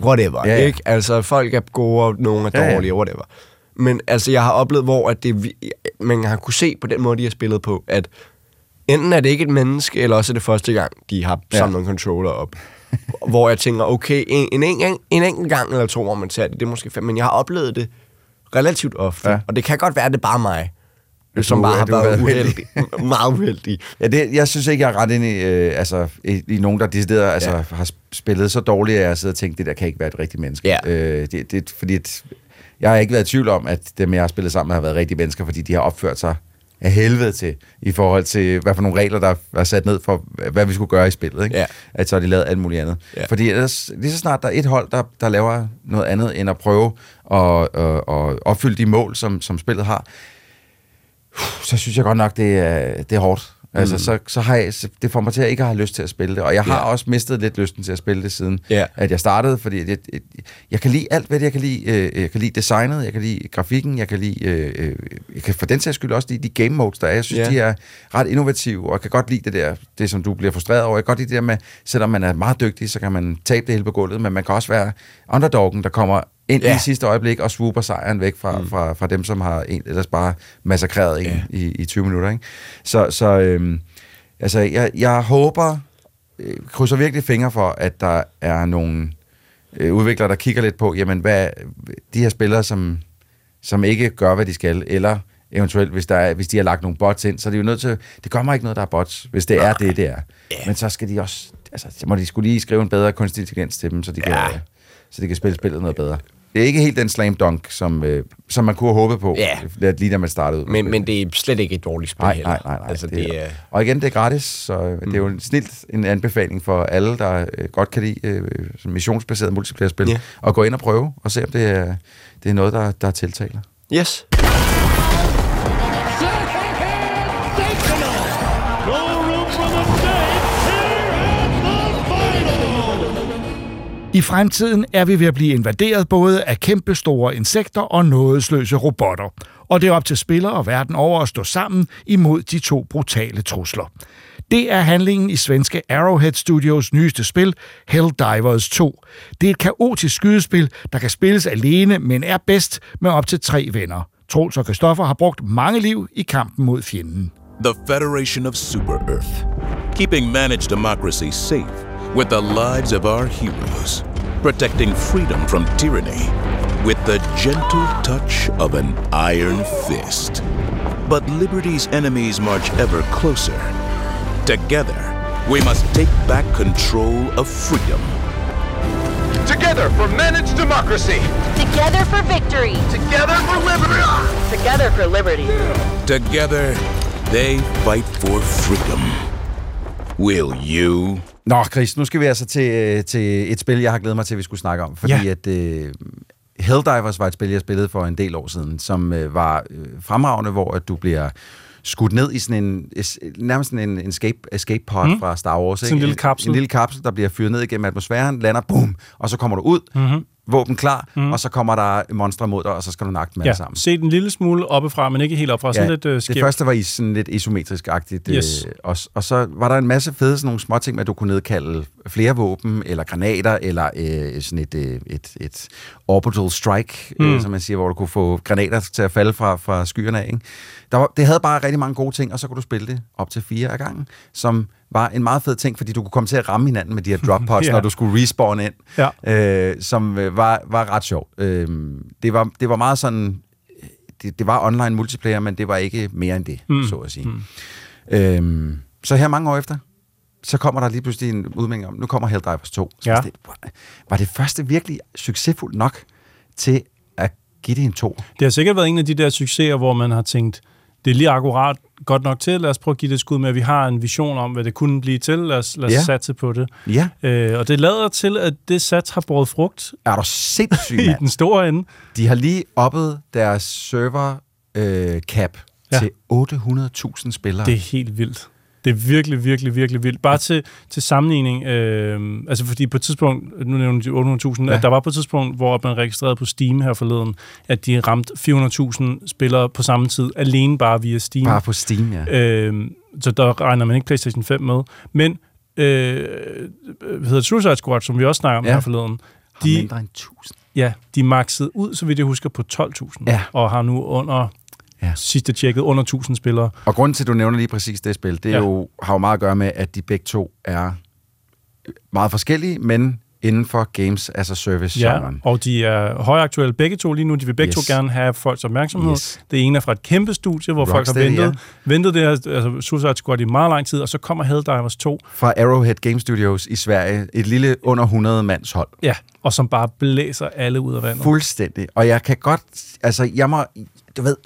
whatever, Ja, ja, ja. ikke? Altså, folk er gode, og nogle er Ja, ja. dårlige, whatever. Men altså, jeg har oplevet, hvor at det, man har kunne se på den måde, de har spillet på, at enten er det ikke et menneske, eller også er det første gang, de har Ja. samlet en controller op. hvor jeg tænker, okay, en, en, en, en enkelt gang eller to, hvor man ser det, det er måske fem, men jeg har oplevet det relativt ofte, Ja. ja. og det kan godt være, at det er bare mig, At som du- bare har du været uheldig. [LAUGHS] Meget uheldig. Ja, det, jeg synes ikke, jeg er ret ind i, øh, altså, i, i nogen, der decideret altså, Ja. har spillet så dårligt, at jeg sidder og tænker, det der kan ikke være et rigtigt menneske. Ja. Øh, det, det, fordi at, jeg har ikke været i tvivl om, at dem, jeg har spillet sammen med, har været rigtige mennesker, fordi de har opført sig af helvede til, i forhold til, hvad for nogle regler, der er sat ned for, hvad vi skulle gøre i spillet. Ikke? Ja. At så har de lavet alt muligt andet. Ja. Fordi ellers, lige så snart der er et hold, der, der laver noget andet, end at prøve at, at, at opfylde de mål, som, som spillet har, så synes jeg godt nok, det er, det er hårdt. Altså, Mm. så, så har jeg, så det får mig til at ikke have lyst til at spille det. Og jeg har Ja. også mistet lidt lysten til at spille det, siden Ja. at jeg startede, fordi jeg, jeg, jeg kan lide alt, hvad det jeg kan lide. Øh, Jeg kan lide designet, jeg kan lide grafikken, jeg kan lide, øh, øh, jeg kan for den sags skyld også lide de game modes, der er. Jeg synes, Ja. de er ret innovative, og jeg kan godt lide det der, det som du bliver frustreret over. Jeg kan godt lide det der med, selvom man er meget dygtig, så kan man tabe det hele på gulvet, men man kan også være underdoggen, der kommer ind ja. Ja. i sidste øjeblik og swooper sejren væk fra, mm. fra, fra dem, som har en, ellers bare massakreret en Ja. i, i 20 minutter. Ikke? Så, så øhm, altså, jeg, jeg håber, øh, krydser virkelig fingre for, at der er nogle øh, udviklere, der kigger lidt på, jamen, hvad de her spillere, som, som ikke gør, hvad de skal, eller eventuelt, hvis, der er, hvis de har lagt nogle bots ind, så er det jo nødt til, det gør mig ikke noget, der er bots, hvis det er det, det er. Men så skal de også, altså, så må de skulle lige skrive en bedre kunstig intelligens til dem, så de, kan, så de kan spille spillet noget bedre. Det er ikke helt den slam dunk, som, øh, som man kunne have håbet på, Ja. lige da man startede ud. Men, men det er slet ikke et dårligt spil Nej, heller. nej, nej, nej. Altså, det, det er, Og igen, det er gratis, så øh, det er jo en snilt en anbefaling for alle, der øh, godt kan lide øh, missionsbaseret multiplayer-spil, Ja. at gå ind og prøve, og se om det er, det er noget, der, der tiltaler. yes. I fremtiden er vi ved at blive invaderet både af kæmpe store insekter og nådesløse robotter. Og det er op til spillere og verden over at stå sammen imod de to brutale trusler. Det er handlingen i svenske Arrowhead Studios nyeste spil, Helldivers 2. Det er et kaotisk skydespil, der kan spilles alene, men er bedst med op til tre venner. Troels og Christoffer har brugt mange liv i kampen mod fjenden. The Federation of Super Earth, keeping managed democracy safe with the lives of our heroes, protecting freedom from tyranny with the gentle touch of an iron fist. But liberty's enemies march ever closer. Together, we must take back control of freedom. Together for managed democracy. Together for victory. Together for liberty. Together for liberty. Together, they fight for freedom. Will you? Nå, Chris, nu skal vi altså til, øh, til et spil, jeg har glædet mig til, at vi skulle snakke om. Fordi Ja. at uh, Helldivers var et spil, jeg spillede for en del år siden, som uh, var uh, fremragende, hvor at du bliver skudt ned i sådan en, es- nærmest sådan en escape, escape pod Mm. fra Star Wars. Sådan en lille kapsel. En, en lille kapsel, der bliver fyret ned igennem atmosfæren, lander, boom, og så kommer du ud, Mhm. Våben klar, mm. og så kommer der monstre mod dig, og så skal du nakke dem Ja, alle sammen. se den lille smule oppefra, men ikke helt oppefra. Sådan lidt øh, det skævt. første var i sådan lidt isometrisk-agtigt. Yes. Øh, og, og så var der en masse fede sådan nogle små ting med, at du kunne nedkalde flere våben, eller granater, eller øh, sådan et, øh, et, et orbital strike, mm. Mm. øh, som man siger, hvor du kunne få granater til at falde fra, fra skyerne af. Ikke? Der var, det havde bare rigtig mange gode ting, og så kunne du spille det op til fire af gangen, som var en meget fed ting, fordi du kunne komme til at ramme hinanden med de her drop [LAUGHS] pods, Ja. når du skulle respawn ind, Ja. øh, som øh, var, var ret sjovt. Øh, det, var, det var meget sådan det, det var online multiplayer, men det var ikke mere end det, Mm. så at sige. Mm. Øhm, så her mange år efter, så kommer der lige pludselig en udmelding om, nu kommer Helldivers 2. Så Ja. det, var, var det første virkelig succesfuldt nok til at give det en 2? Det har sikkert været en af de der succeser, hvor man har tænkt, det er lige akkurat godt nok til, lad os prøve at give det et skud med, at vi har en vision om, hvad det kunne blive til, lad os, lad os Ja. satse på det. Ja. Øh, og det lader til, at det sats har båret frugt Er du sindssyg, [LAUGHS] i den store ende. De har lige oppet deres server øh, cap ja. til 800.000 spillere. Det er helt vildt. Det er virkelig, virkelig, virkelig vildt. Bare til, til sammenligning, øh, altså fordi på et tidspunkt, nu nævner de 800.000, Ja. at der var på et tidspunkt, hvor man registrerede på Steam her forleden, at de ramte 400.000 spillere på samme tid, alene bare via Steam. Bare på Steam, ja. Øh, så der regner man ikke PlayStation 5 med. Men øh, hvad hedder Suicide Squad, som vi også snakker om Ja. her forleden, Har mindre end 1000. Ja, de maxede ud, så vidt jeg husker, på 12.000, Ja. og har nu under, Ja. sidste tjekket, under 1000 spillere. Og grunden til, at du nævner lige præcis det spil, det er Ja. jo, har jo meget at gøre med, at de begge to er meget forskellige, men inden for Games as a Service Ja, genren. og de er højaktuelle begge to lige nu. De vil begge Yes. to gerne have folks opmærksomhed. Yes. Det ene er fra et kæmpe studie, hvor folk har Rocksteady, ventet, ventet det her, altså Suicide Squad i meget lang tid, og så kommer Helldivers 2, Fra Arrowhead Game Studios i Sverige, et lille under 100 mands hold. ja, og som bare blæser alle ud af vandet. Fuldstændig. Og jeg kan godt, altså jeg må, du ved,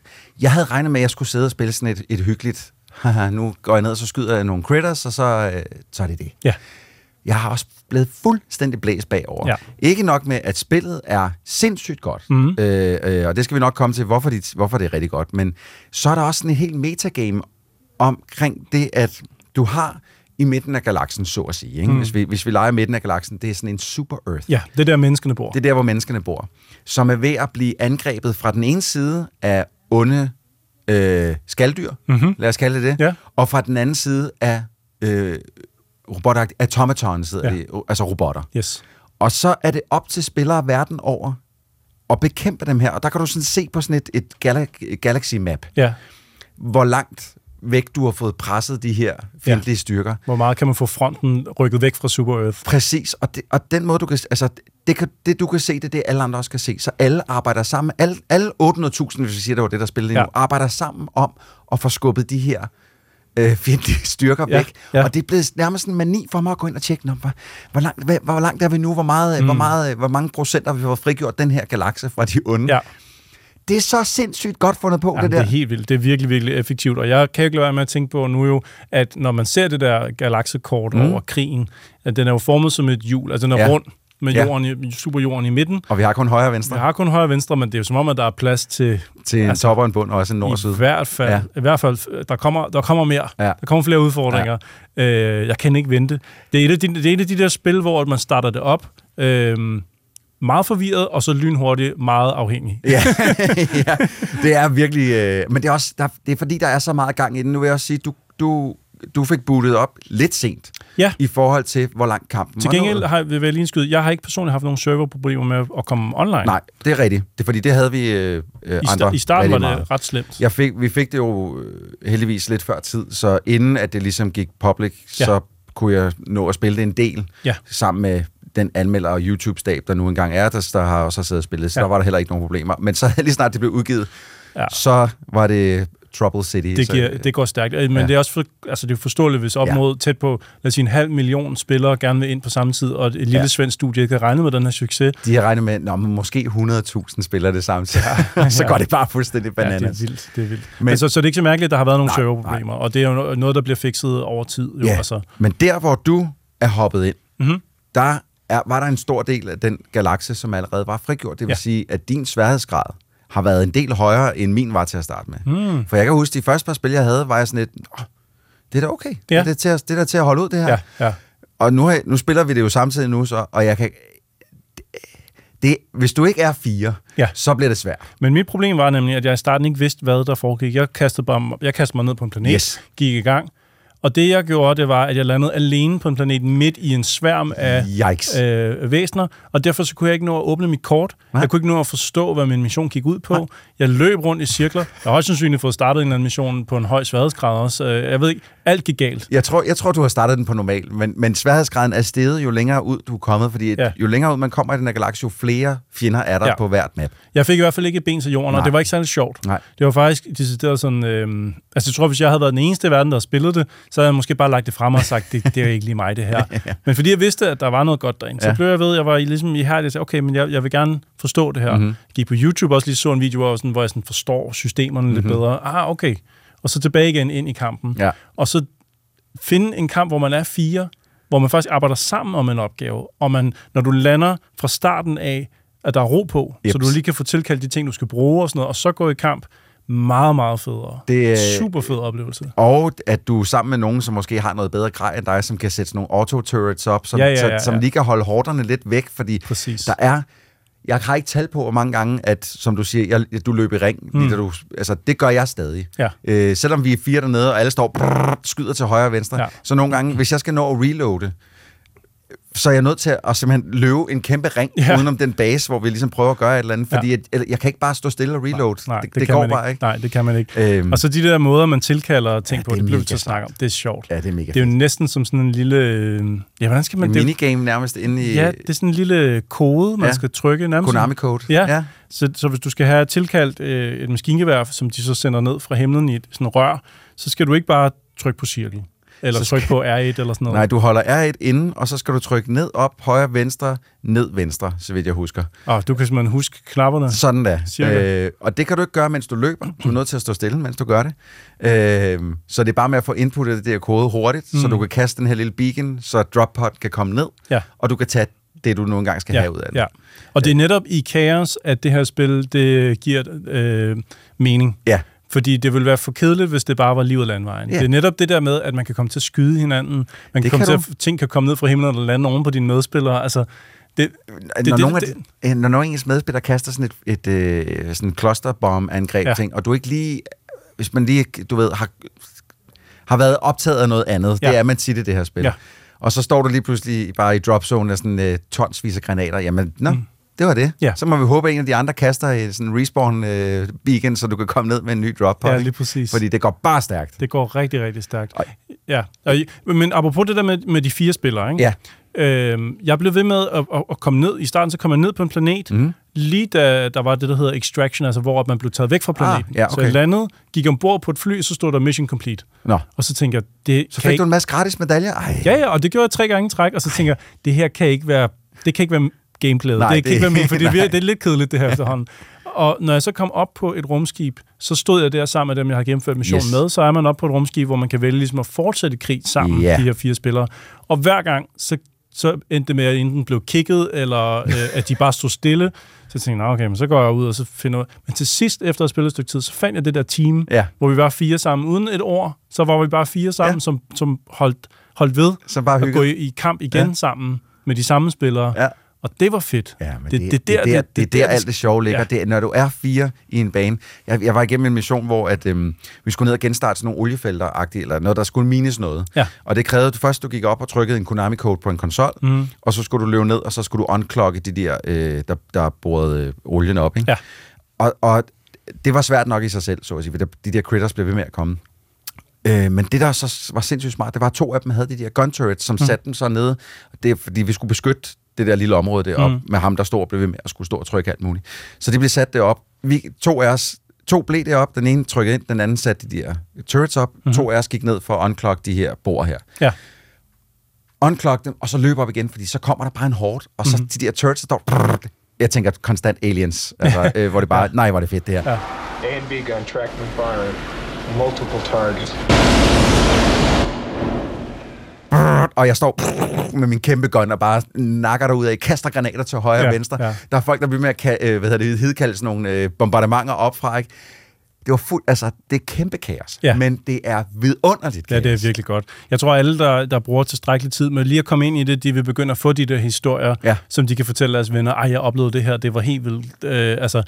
jeg havde regnet med, at jeg skulle sidde og spille sådan et, et hyggeligt, haha, nu går jeg ned, og så skyder jeg nogle critters, og så, øh, så er det det. Ja. Jeg har også blevet fuldstændig blæst bagover. Ja. Ikke nok med, at spillet er sindssygt godt, Mhm. øh, øh, og det skal vi nok komme til, hvorfor, de, hvorfor det er rigtig godt, men så er der også sådan en helt metagame omkring det, at du har i midten af galaksen, så at sige. Ikke? Mm. Hvis, vi, hvis vi leger midten af galaksen, det er sådan en super Earth. Ja, det er der menneskene bor. Det er der, hvor menneskene bor. Som er ved at blive angrebet fra den ene side af onde øh, skalddyr, Mhm. lad os kalde det det, Ja. og fra den anden side af øh, robotter, automatons hedder Ja. det, altså robotter. Yes. Og så er det op til spillere verden over at bekæmpe dem her, og der kan du sådan se på sådan et, et gala- galaxy map, Ja. hvor langt væk du har fået presset de her fjendtlige ja. styrker. Hvor meget kan man få fronten rykket væk fra Super Earth? Præcis, og, det, og den måde, du kan, altså, det, kan, det du kan se, det er det, alle andre også kan se. Så alle arbejder sammen, alle, alle 800.000, hvis vi siger, det var det, der spillede Ja. nu, arbejder sammen om at få skubbet de her øh, fjendtlige styrker Ja, væk. ja. Og det er blevet nærmest en mani for mig at gå ind og tjekke, Nå, hvor, hvor, langt, hvor, hvor langt er vi nu, hvor, meget, mm. hvor, meget, hvor mange procent har vi fået frigjort den her galakse fra de onde. Ja. Det er så sindssygt godt fundet på, Ja, det det der. er helt vildt. Det er virkelig, virkelig effektivt. Og jeg kan ikke lade være med at tænke på nu jo, at når man ser det der galaksekort mm. Over krigen, at den er jo formet som et hjul. Altså den er ja. rund med Ja. jorden i, superjorden i midten. Og vi har kun højre og venstre. Vi har kun højre og venstre, men det er jo som om, at der er plads til... Til en top og en bund, og også en nord og syd. I hvert fald, ja. i hvert fald der, kommer, der kommer mere. Ja. Der kommer flere udfordringer. Ja. Øh, jeg kan ikke vente. Det er, et af de, det er et af de der spil, hvor man starter det op, øh, meget forvirret, og så lynhurtigt meget afhængig. ja, [LAUGHS] [LAUGHS] ja, det er virkelig... Øh, men det er også der, det er fordi, der er så meget gang i den. Nu vil jeg også sige, du, du, du fik bootet op lidt sent Ja. i forhold til, hvor lang kampen Til gengæld har vil jeg lige indskyde, jeg har ikke personligt haft nogle serverproblemer med at komme online. Nej, det er rigtigt. Det er fordi, det havde vi øh, I, sta- andre I starten var det meget. ret slemt. Jeg fik, vi fik det jo øh, heldigvis lidt før tid, så inden at det ligesom gik public, Ja. så kunne jeg nå at spille det en del Ja. sammen med den anmelder og YouTube-stab, der nu engang er, der, der har også siddet og spillet, så ja. der var der heller ikke nogen problemer. Men så [LAUGHS] lige snart det blev udgivet, Ja. så var det Trouble City. Det, så, giver, det går stærkt. Men Ja. ja. det er også for, altså det er forståeligt, hvis op Ja. mod tæt på, lad os sige, en halv million spillere gerne vil ind på samme tid, og et lille Ja. svensk studie ikke kan regne med den her succes. De har regnet med, at måske 100.000 spiller det samtidig. Ja. [LAUGHS] så går det bare fuldstændig Ja, bananas. det er vildt. Det er vildt. Men- Men, altså, så det er ikke så mærkeligt, at der har været nogle serverproblemer, og det er jo noget, der bliver fikset over tid. Jo, Ja, altså. men der, hvor du er hoppet ind, Mhm. der er, var der en stor del af den galakse, som allerede var frigjort. Det vil Ja. ja. sige, at din sværhedsgrad har været en del højere, end min var til at starte med. Mm. For jeg kan huske, de første par spil, jeg havde, var jeg sådan lidt, oh, det er da okay. Ja. Det, er til at, det er da til at holde ud, det her. Ja, ja. Og nu, nu spiller vi det jo samtidig nu, så, og jeg kan... Det, hvis du ikke er fire, Ja. så bliver det svært. Men mit problem var nemlig, at jeg i starten ikke vidste, hvad der foregik. Jeg kastede, bare, jeg kastede mig ned på en planet, Yes. gik i gang, og det jeg gjorde, det var, at jeg landede alene på en planet midt i en sværm af Yikes. øh, væsener, og derfor så kunne jeg ikke nå at åbne mit kort. Nej. Jeg kunne ikke nå at forstå, hvad min mission gik ud på. Jeg løb rundt i cirkler. Jeg har højst sandsynligt fået startet en eller anden mission på en høj sværhedsgrad også. Øh, Jeg ved ikke, alt gik galt. Jeg tror, jeg tror, du har startet den på normal, men, men sværhedsgraden er steget, jo længere ud du er kommet, fordi Ja. ja. jo længere ud man kommer i den her galakse, jo flere fjender er der Ja. ja. på hvert map. Jeg fik i hvert fald ikke et ben til jorden, og Nej. det var ikke særlig sjovt. Nej. Det var faktisk decideret sådan... Øh, altså, jeg tror, hvis jeg havde været den eneste i verden, der spillet det, så havde jeg måske bare lagt det frem og sagt, det, det er ikke lige mig, det her. [LAUGHS] Men fordi jeg vidste, at der var noget godt derinde, så Ja. blev jeg ved, jeg var i- ligesom ihærdig og sagde, okay, men jeg, jeg vil gerne forstå det her. Mhm. Mm-hmm. Jeg gik på YouTube også lige så en video, jeg, sådan, hvor jeg sådan forstår systemerne mm-hmm. lidt Mhm. bedre. Ah, okay. Og så tilbage igen ind i kampen. Ja. Og så finde en kamp, hvor man er fire, hvor man faktisk arbejder sammen om en opgave, og man, når du lander fra starten af, at der er ro på, Jeps. så du lige kan få tilkaldt de ting, du skal bruge og sådan noget, og så gå i kamp, meget, meget federe. Det er- Super fed oplevelse. Og at du er sammen med nogen, som måske har noget bedre grej end dig, som kan sætte nogle auto-turrets op, som, Ja, ja, så, ja, som ja. lige kan holde hårderne lidt væk, fordi Præcis. der er jeg har ikke tal på, hvor mange gange, at, som du siger, jeg, du løb i ring. Mm. Mm. Du, altså, det gør jeg stadig. Ja. Øh, selvom vi er fire dernede, og alle står brrr, skyder til højre og venstre. Ja. Så nogle gange, hvis jeg skal nå at reloade, så er jeg nødt til at simpelthen løbe en kæmpe ring Ja. udenom den base, hvor vi ligesom prøver at gøre et eller andet. Fordi Ja. ja. jeg, kan ikke bare stå stille og reload. Nej, det, det, det kan går bare ikke. Nej, det kan man ikke. Øhm. Og så de der måder, man tilkalder ting Ja, på, det det bliver vi til at snakke om. Det er sjovt. Ja, det er mega Det er jo næsten som sådan en lille... øh, Ja, hvordan skal man... En det, minigame nærmest inde i... Ja, det er sådan en lille kode, man Ja. skal trykke. Nærmest Konami-code. Ja. Ja. Så, så hvis du skal have tilkaldt øh, et maskingevær, som de så sender ned fra himlen i et sådan rør, så skal du ikke bare trykke på cirkel. Eller skal- på R1 eller sådan noget. Nej, du holder R1 inde, og så skal du trykke ned, op, højre, venstre, ned, venstre, så vidt jeg husker. Og du kan simpelthen huske knapperne. Sådan der. Cirka. Øh, og det kan du ikke gøre, mens du løber. Du er nødt til at stå stille, mens du gør det. Øh, så det er bare med at få inputtet det der kode hurtigt, mm. så du kan kaste den her lille beacon, så drop pod kan komme ned, Ja. og du kan tage det, du nogle gange skal ja, have ud af det. Ja. Og det er netop i kaos, at det her spil, det giver øh, mening. Ja. Fordi det ville være for kedeligt, hvis det bare var livet landvejen. Ja. Det er netop det der med, at man kan komme til at skyde hinanden. Man kan Det komme kan til at, ting kan komme ned fra himlen og lande oven på dine medspillere. Altså, det, Det, når, nogle af de, øh, når nogle af ens medspillere kaster sådan et, et øh, sådan clusterbomb-angreb ja. ting, og du ikke lige, hvis man lige, du ved, har, har været optaget af noget andet, Ja. det er man tit i det her spil. Ja. Og så står du lige pludselig bare i dropzone af sådan øh, tonsvis af granater. Jamen, nå, mm. Det var det. Ja. Så må vi håbe, at en af de andre kaster i sådan en respawn øh, så du kan komme ned med en ny drop pod. Ja, lige præcis. Fordi det går bare stærkt. Det går rigtig, rigtig stærkt. Ja, og, men apropos det der med, med de fire spillere, ikke? Ja. Øhm, jeg blev ved med at, at, at komme ned. I starten så kom jeg ned på en planet, mm. lige da der var det, der hedder extraction, altså hvor man blev taget væk fra planeten. ja, Så okay. jeg landede, gik ombord på et fly, så stod der mission complete. Nå. Og så tænker jeg, det Så fik ikke... du en masse gratis medaljer? Ej. Ja, ja, og det gjorde jeg tre gange træk, og så tænker jeg, det her kan ikke være, det kan ikke være gameplayet. Nej, det, kan det- ikke være min, for det, er det er lidt kedeligt, det her [LAUGHS] efterhånden. Og når jeg så kom op på et rumskib, så stod jeg der sammen med dem, jeg har gennemført missionen Yes. med. Så er man op på et rumskib, hvor man kan vælge ligesom at fortsætte krig sammen, Ja. de her fire spillere. Og hver gang, så, så endte det med, at enten blev kigget, eller øh, at de bare stod stille. Så jeg tænkte jeg, "Nå, okay, men så går jeg ud og så finder ud Men til sidst, efter at have spillet et stykke tid, så fandt jeg det der team, Ja. hvor vi var fire sammen. Uden et ord, så var vi bare fire sammen, ja. som, som holdt, holdt ved Som bare at gå i, i kamp igen ja. sammen med de samme spillere. Ja. Og det var fedt. Ja, men det, det, det, det, det, der, det, det, der, vi alt det sjove ligger. Ja. Det, når du er fire i en bane. Jeg, jeg var igennem en mission, hvor at, øhm, vi skulle ned og genstarte sådan nogle oliefelter eller noget, der skulle mines noget. Ja. Og det krævede, at du først du gik op og trykkede en Konami-code på en konsol, Mhm. og så skulle du løbe ned, og så skulle du unclogge de der, øh, der, der borede øh, olien op. Ikke? Ja. Og, og det var svært nok i sig selv, så at sige, for der- de der critters blev ved med at komme. Øh, men det, der så var sindssygt smart, det var, at to af dem havde de der gun turrets, som mm. satte dem så nede. Det er, fordi vi skulle beskytte det der lille område deroppe, Mm. mm. med ham, der stod og blev ved med at skulle stå og trykke alt muligt. Så det blev sat derop. Vi, to af os, to blev derop, den ene trykkede ind, den anden satte de der turrets op. Mm-hmm. To af os gik ned for at unclog de her bord her. Ja. Unclog dem, og så løber op igen, fordi så kommer der bare en horde, og så mm-hmm. de der turrets, der står... Jeg tænker konstant aliens, altså, [LAUGHS] øh, hvor det bare, nej, hvor er det fedt det her. Ja. A and B gun tracking and firing. Multiple targets. Og jeg står med min kæmpe gun og bare nakker dig ud af, kaster granater til højre Ja, og venstre. ja. Der er folk, der bliver med at øh, hvad hedder det, hedkalde sådan nogle øh, bombardementer op fra, ikke? Det var fuld, altså, det er kæmpe kaos, Ja. men det er vidunderligt kaos. Ja, det er virkelig godt. Jeg tror, alle, der, der bruger tilstrækkelig tid med lige at komme ind i det, de vil begynde at få de der historier, Ja. som de kan fortælle deres venner. Ej, jeg oplevede det her, det var helt vildt. Øh, altså,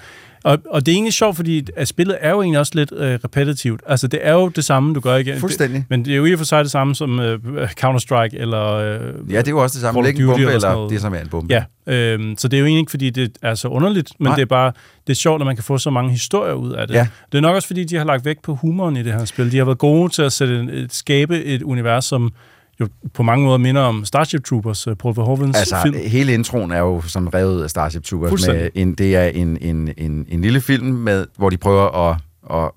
og, og det er egentlig sjovt, fordi at spillet er jo egentlig også lidt øh, repetitivt. Altså, det er jo det samme, du gør igen. Fuldstændig. Det, men det er jo i og for sig det samme som øh, Counter-Strike, eller... Øh, Ja, det er jo også det samme. Læg en bombe, eller eller det, som er en bombe. Ja, øhm, så det er jo egentlig ikke, fordi det er så underligt, men Nej. Det er bare, det er sjovt, at man kan få så mange historier ud af det. Ja. Det er nok også, fordi de har lagt vægt på humoren i det her spil. De har været gode til at sætte en, skabe et univers, som jo på mange måder minder om Starship Troopers, uh, Paul Verhoevens Altså, film. hele introen er jo som revet af Starship Troopers. Med en, det er en, en, en, en lille film, med, hvor de prøver at, at,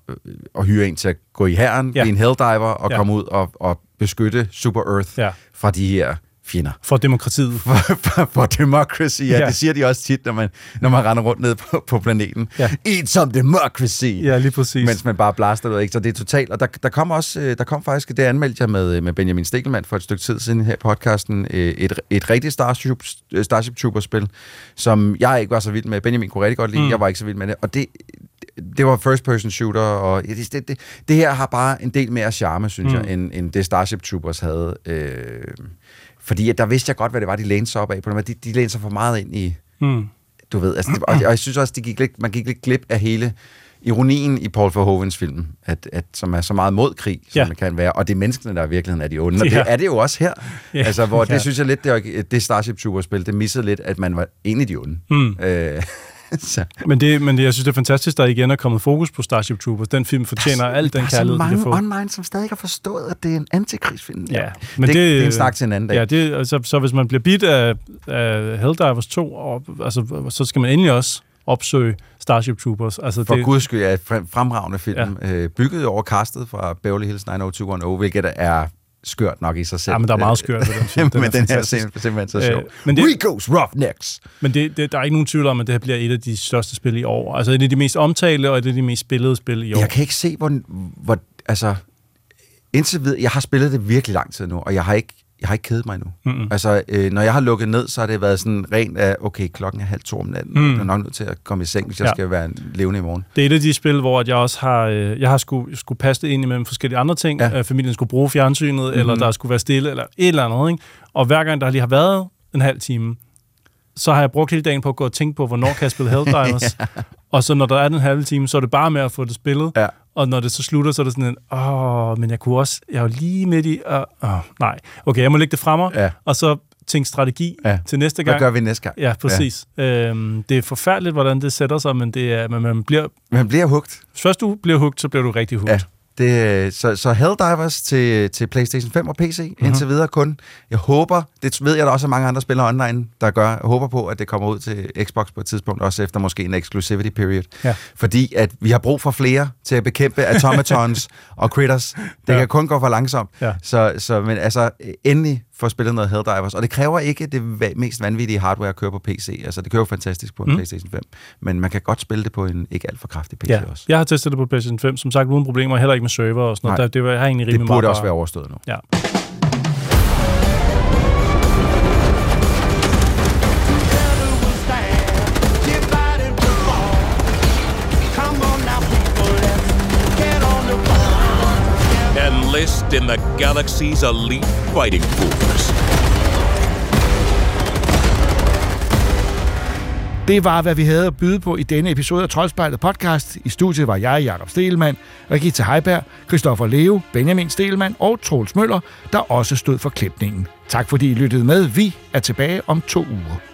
at hyre en til at gå i herren, Ja. blive en helldiver og Ja. komme ud og, og beskytte Super Earth Ja. fra de her fjender. For demokratiet. [LAUGHS] For, for, for democracy, ja, Ja. Det siger de også tit, når man, når man render rundt ned på, på planeten. Ja. Eat some democracy! Ja, lige præcis. Mens man bare blaster ud, ikke? Så det er totalt. Og der, der kom også, øh, der kom faktisk, det anmeldte jeg med, med Benjamin Stikkelmann for et stykke tid siden her i podcasten, øh, et, et rigtigt Starship, Starship Troopers-spil, som jeg ikke var så vild med. Benjamin kunne rigtig godt lide, Mm. jeg var ikke så vild med det. Og det, det var first-person shooter, og det, det, det, det her har bare en del mere charme, synes mm. jeg, end, end det Starship Troopers havde. Øh, fordi der vidste jeg godt, hvad det var, de lænede sig op af. På. De, de lænede sig for meget ind i, Mm. du ved, altså, det, og, og jeg synes også, de gik lidt, man gik lidt glip af hele ironien i Paul Verhovens film, at, at, som er så meget mod krig, som Ja. ja. kan være, og det er menneskene, der i virkeligheden er de onde, og Ja. det er det jo også her. Ja. Altså, hvor det Ja. synes jeg lidt, det, det Starship Troopers-spil, det missede lidt, at man var egentlig de onde. Mm. Øh, [LAUGHS] så. Men, det, men det, jeg synes, det er fantastisk, der igen er kommet fokus på Starship Troopers. Den film fortjener al den der er så kærlighed, den mange kan få. online, som stadig har forstået, at det er en antikrigsfilm. Ja, men det, det, er en snak til en anden dag. Ja, det, altså, så hvis man bliver bidt af, af Helldivers 2, og, altså, så skal man endelig også opsøge Starship Troopers. Altså, For det, guds skyld er et frem- fremragende film, ja. øh, bygget over castet fra Beverly Hills 90210, hvilket er skørt nok i sig selv. Ja, men der er meget skørt ved den film. [LAUGHS] Den men er den her scene er simpelthen så sjov. Øh, men det- Rico's Roughnecks! Men det, det, der er ikke nogen tvivl om, at det her bliver et af de største spil i år. Altså et af de mest omtalte og et af de mest spillede spil i år. Jeg kan ikke se, hvor, hvor altså, indtil videre, jeg har spillet det virkelig lang tid nu, og jeg har ikke, jeg har ikke kedet mig endnu. Mm-mm. Altså, øh, når jeg har lukket ned, så har det været sådan rent af, okay, klokken er halv to om natten, Mm. jeg er nok nødt til at komme i seng, hvis jeg Ja. ja. skal være levende i morgen. Det er et af de spil, hvor at jeg også har, øh, jeg har skulle, skulle passe det ind imellem forskellige andre ting. Ja. Øh, familien skulle bruge fjernsynet, mm-hmm. eller der skulle være stille, eller et eller andet. Ikke? Og hver gang der lige har været en halv time, så har jeg brugt hele dagen på at gå og tænke på, hvornår kan jeg spille [LAUGHS] Helldivers. ja. Og så når der er den halve time, så er det bare med at få det spillet. Ja. Og når det så slutter, så er det sådan en, åh, men jeg kunne også, jeg jo lige midt i, åh, åh, nej. Okay, jeg må lægge det fremme, Ja. og så tænke strategi Ja. til næste Hvad gang. gør vi næste gang? Ja, præcis. Ja. Øhm, det er forfærdeligt, hvordan det sætter sig, men, det er, men man bliver... Man bliver hugt. Først du bliver hugt, så bliver du rigtig hugt. Ja. Det, så, så Helldivers til, til PlayStation 5 og PC, mm-hmm. indtil videre kun. Jeg håber, det ved jeg, der også er mange andre spillere online, der gør. Jeg håber på, at det kommer ud til Xbox på et tidspunkt, også efter måske en exclusivity period. Ja. Fordi at vi har brug for flere til at bekæmpe automatons [LAUGHS] og critters. Det Ja. ja. kan kun gå for langsomt. Ja. Så, så men altså, endelig få spillet noget Helldivers. Og det kræver ikke det mest vanvittige hardware at køre på PC. Altså, det kører fantastisk på en Mm. PlayStation 5. Men man kan godt spille det på en ikke alt for kraftig PC Ja, også. jeg har testet det på PlayStation 5, som sagt uden problemer, heller ikke med server og sådan noget. Nej. Der, det var, jeg har egentlig Det rimelig burde meget også være overstået nu. Ja. Enlist in the galaxy's elite fighting force. Det var, hvad vi havde at byde på i denne episode af Troldspejlet podcast. I studiet var jeg, Jakob Stelmann, Regita Heiberg, Christoffer Leo, Benjamin Stelmann og Troels Møller, der også stod for klipningen. Tak fordi I lyttede med. Vi er tilbage om to uger.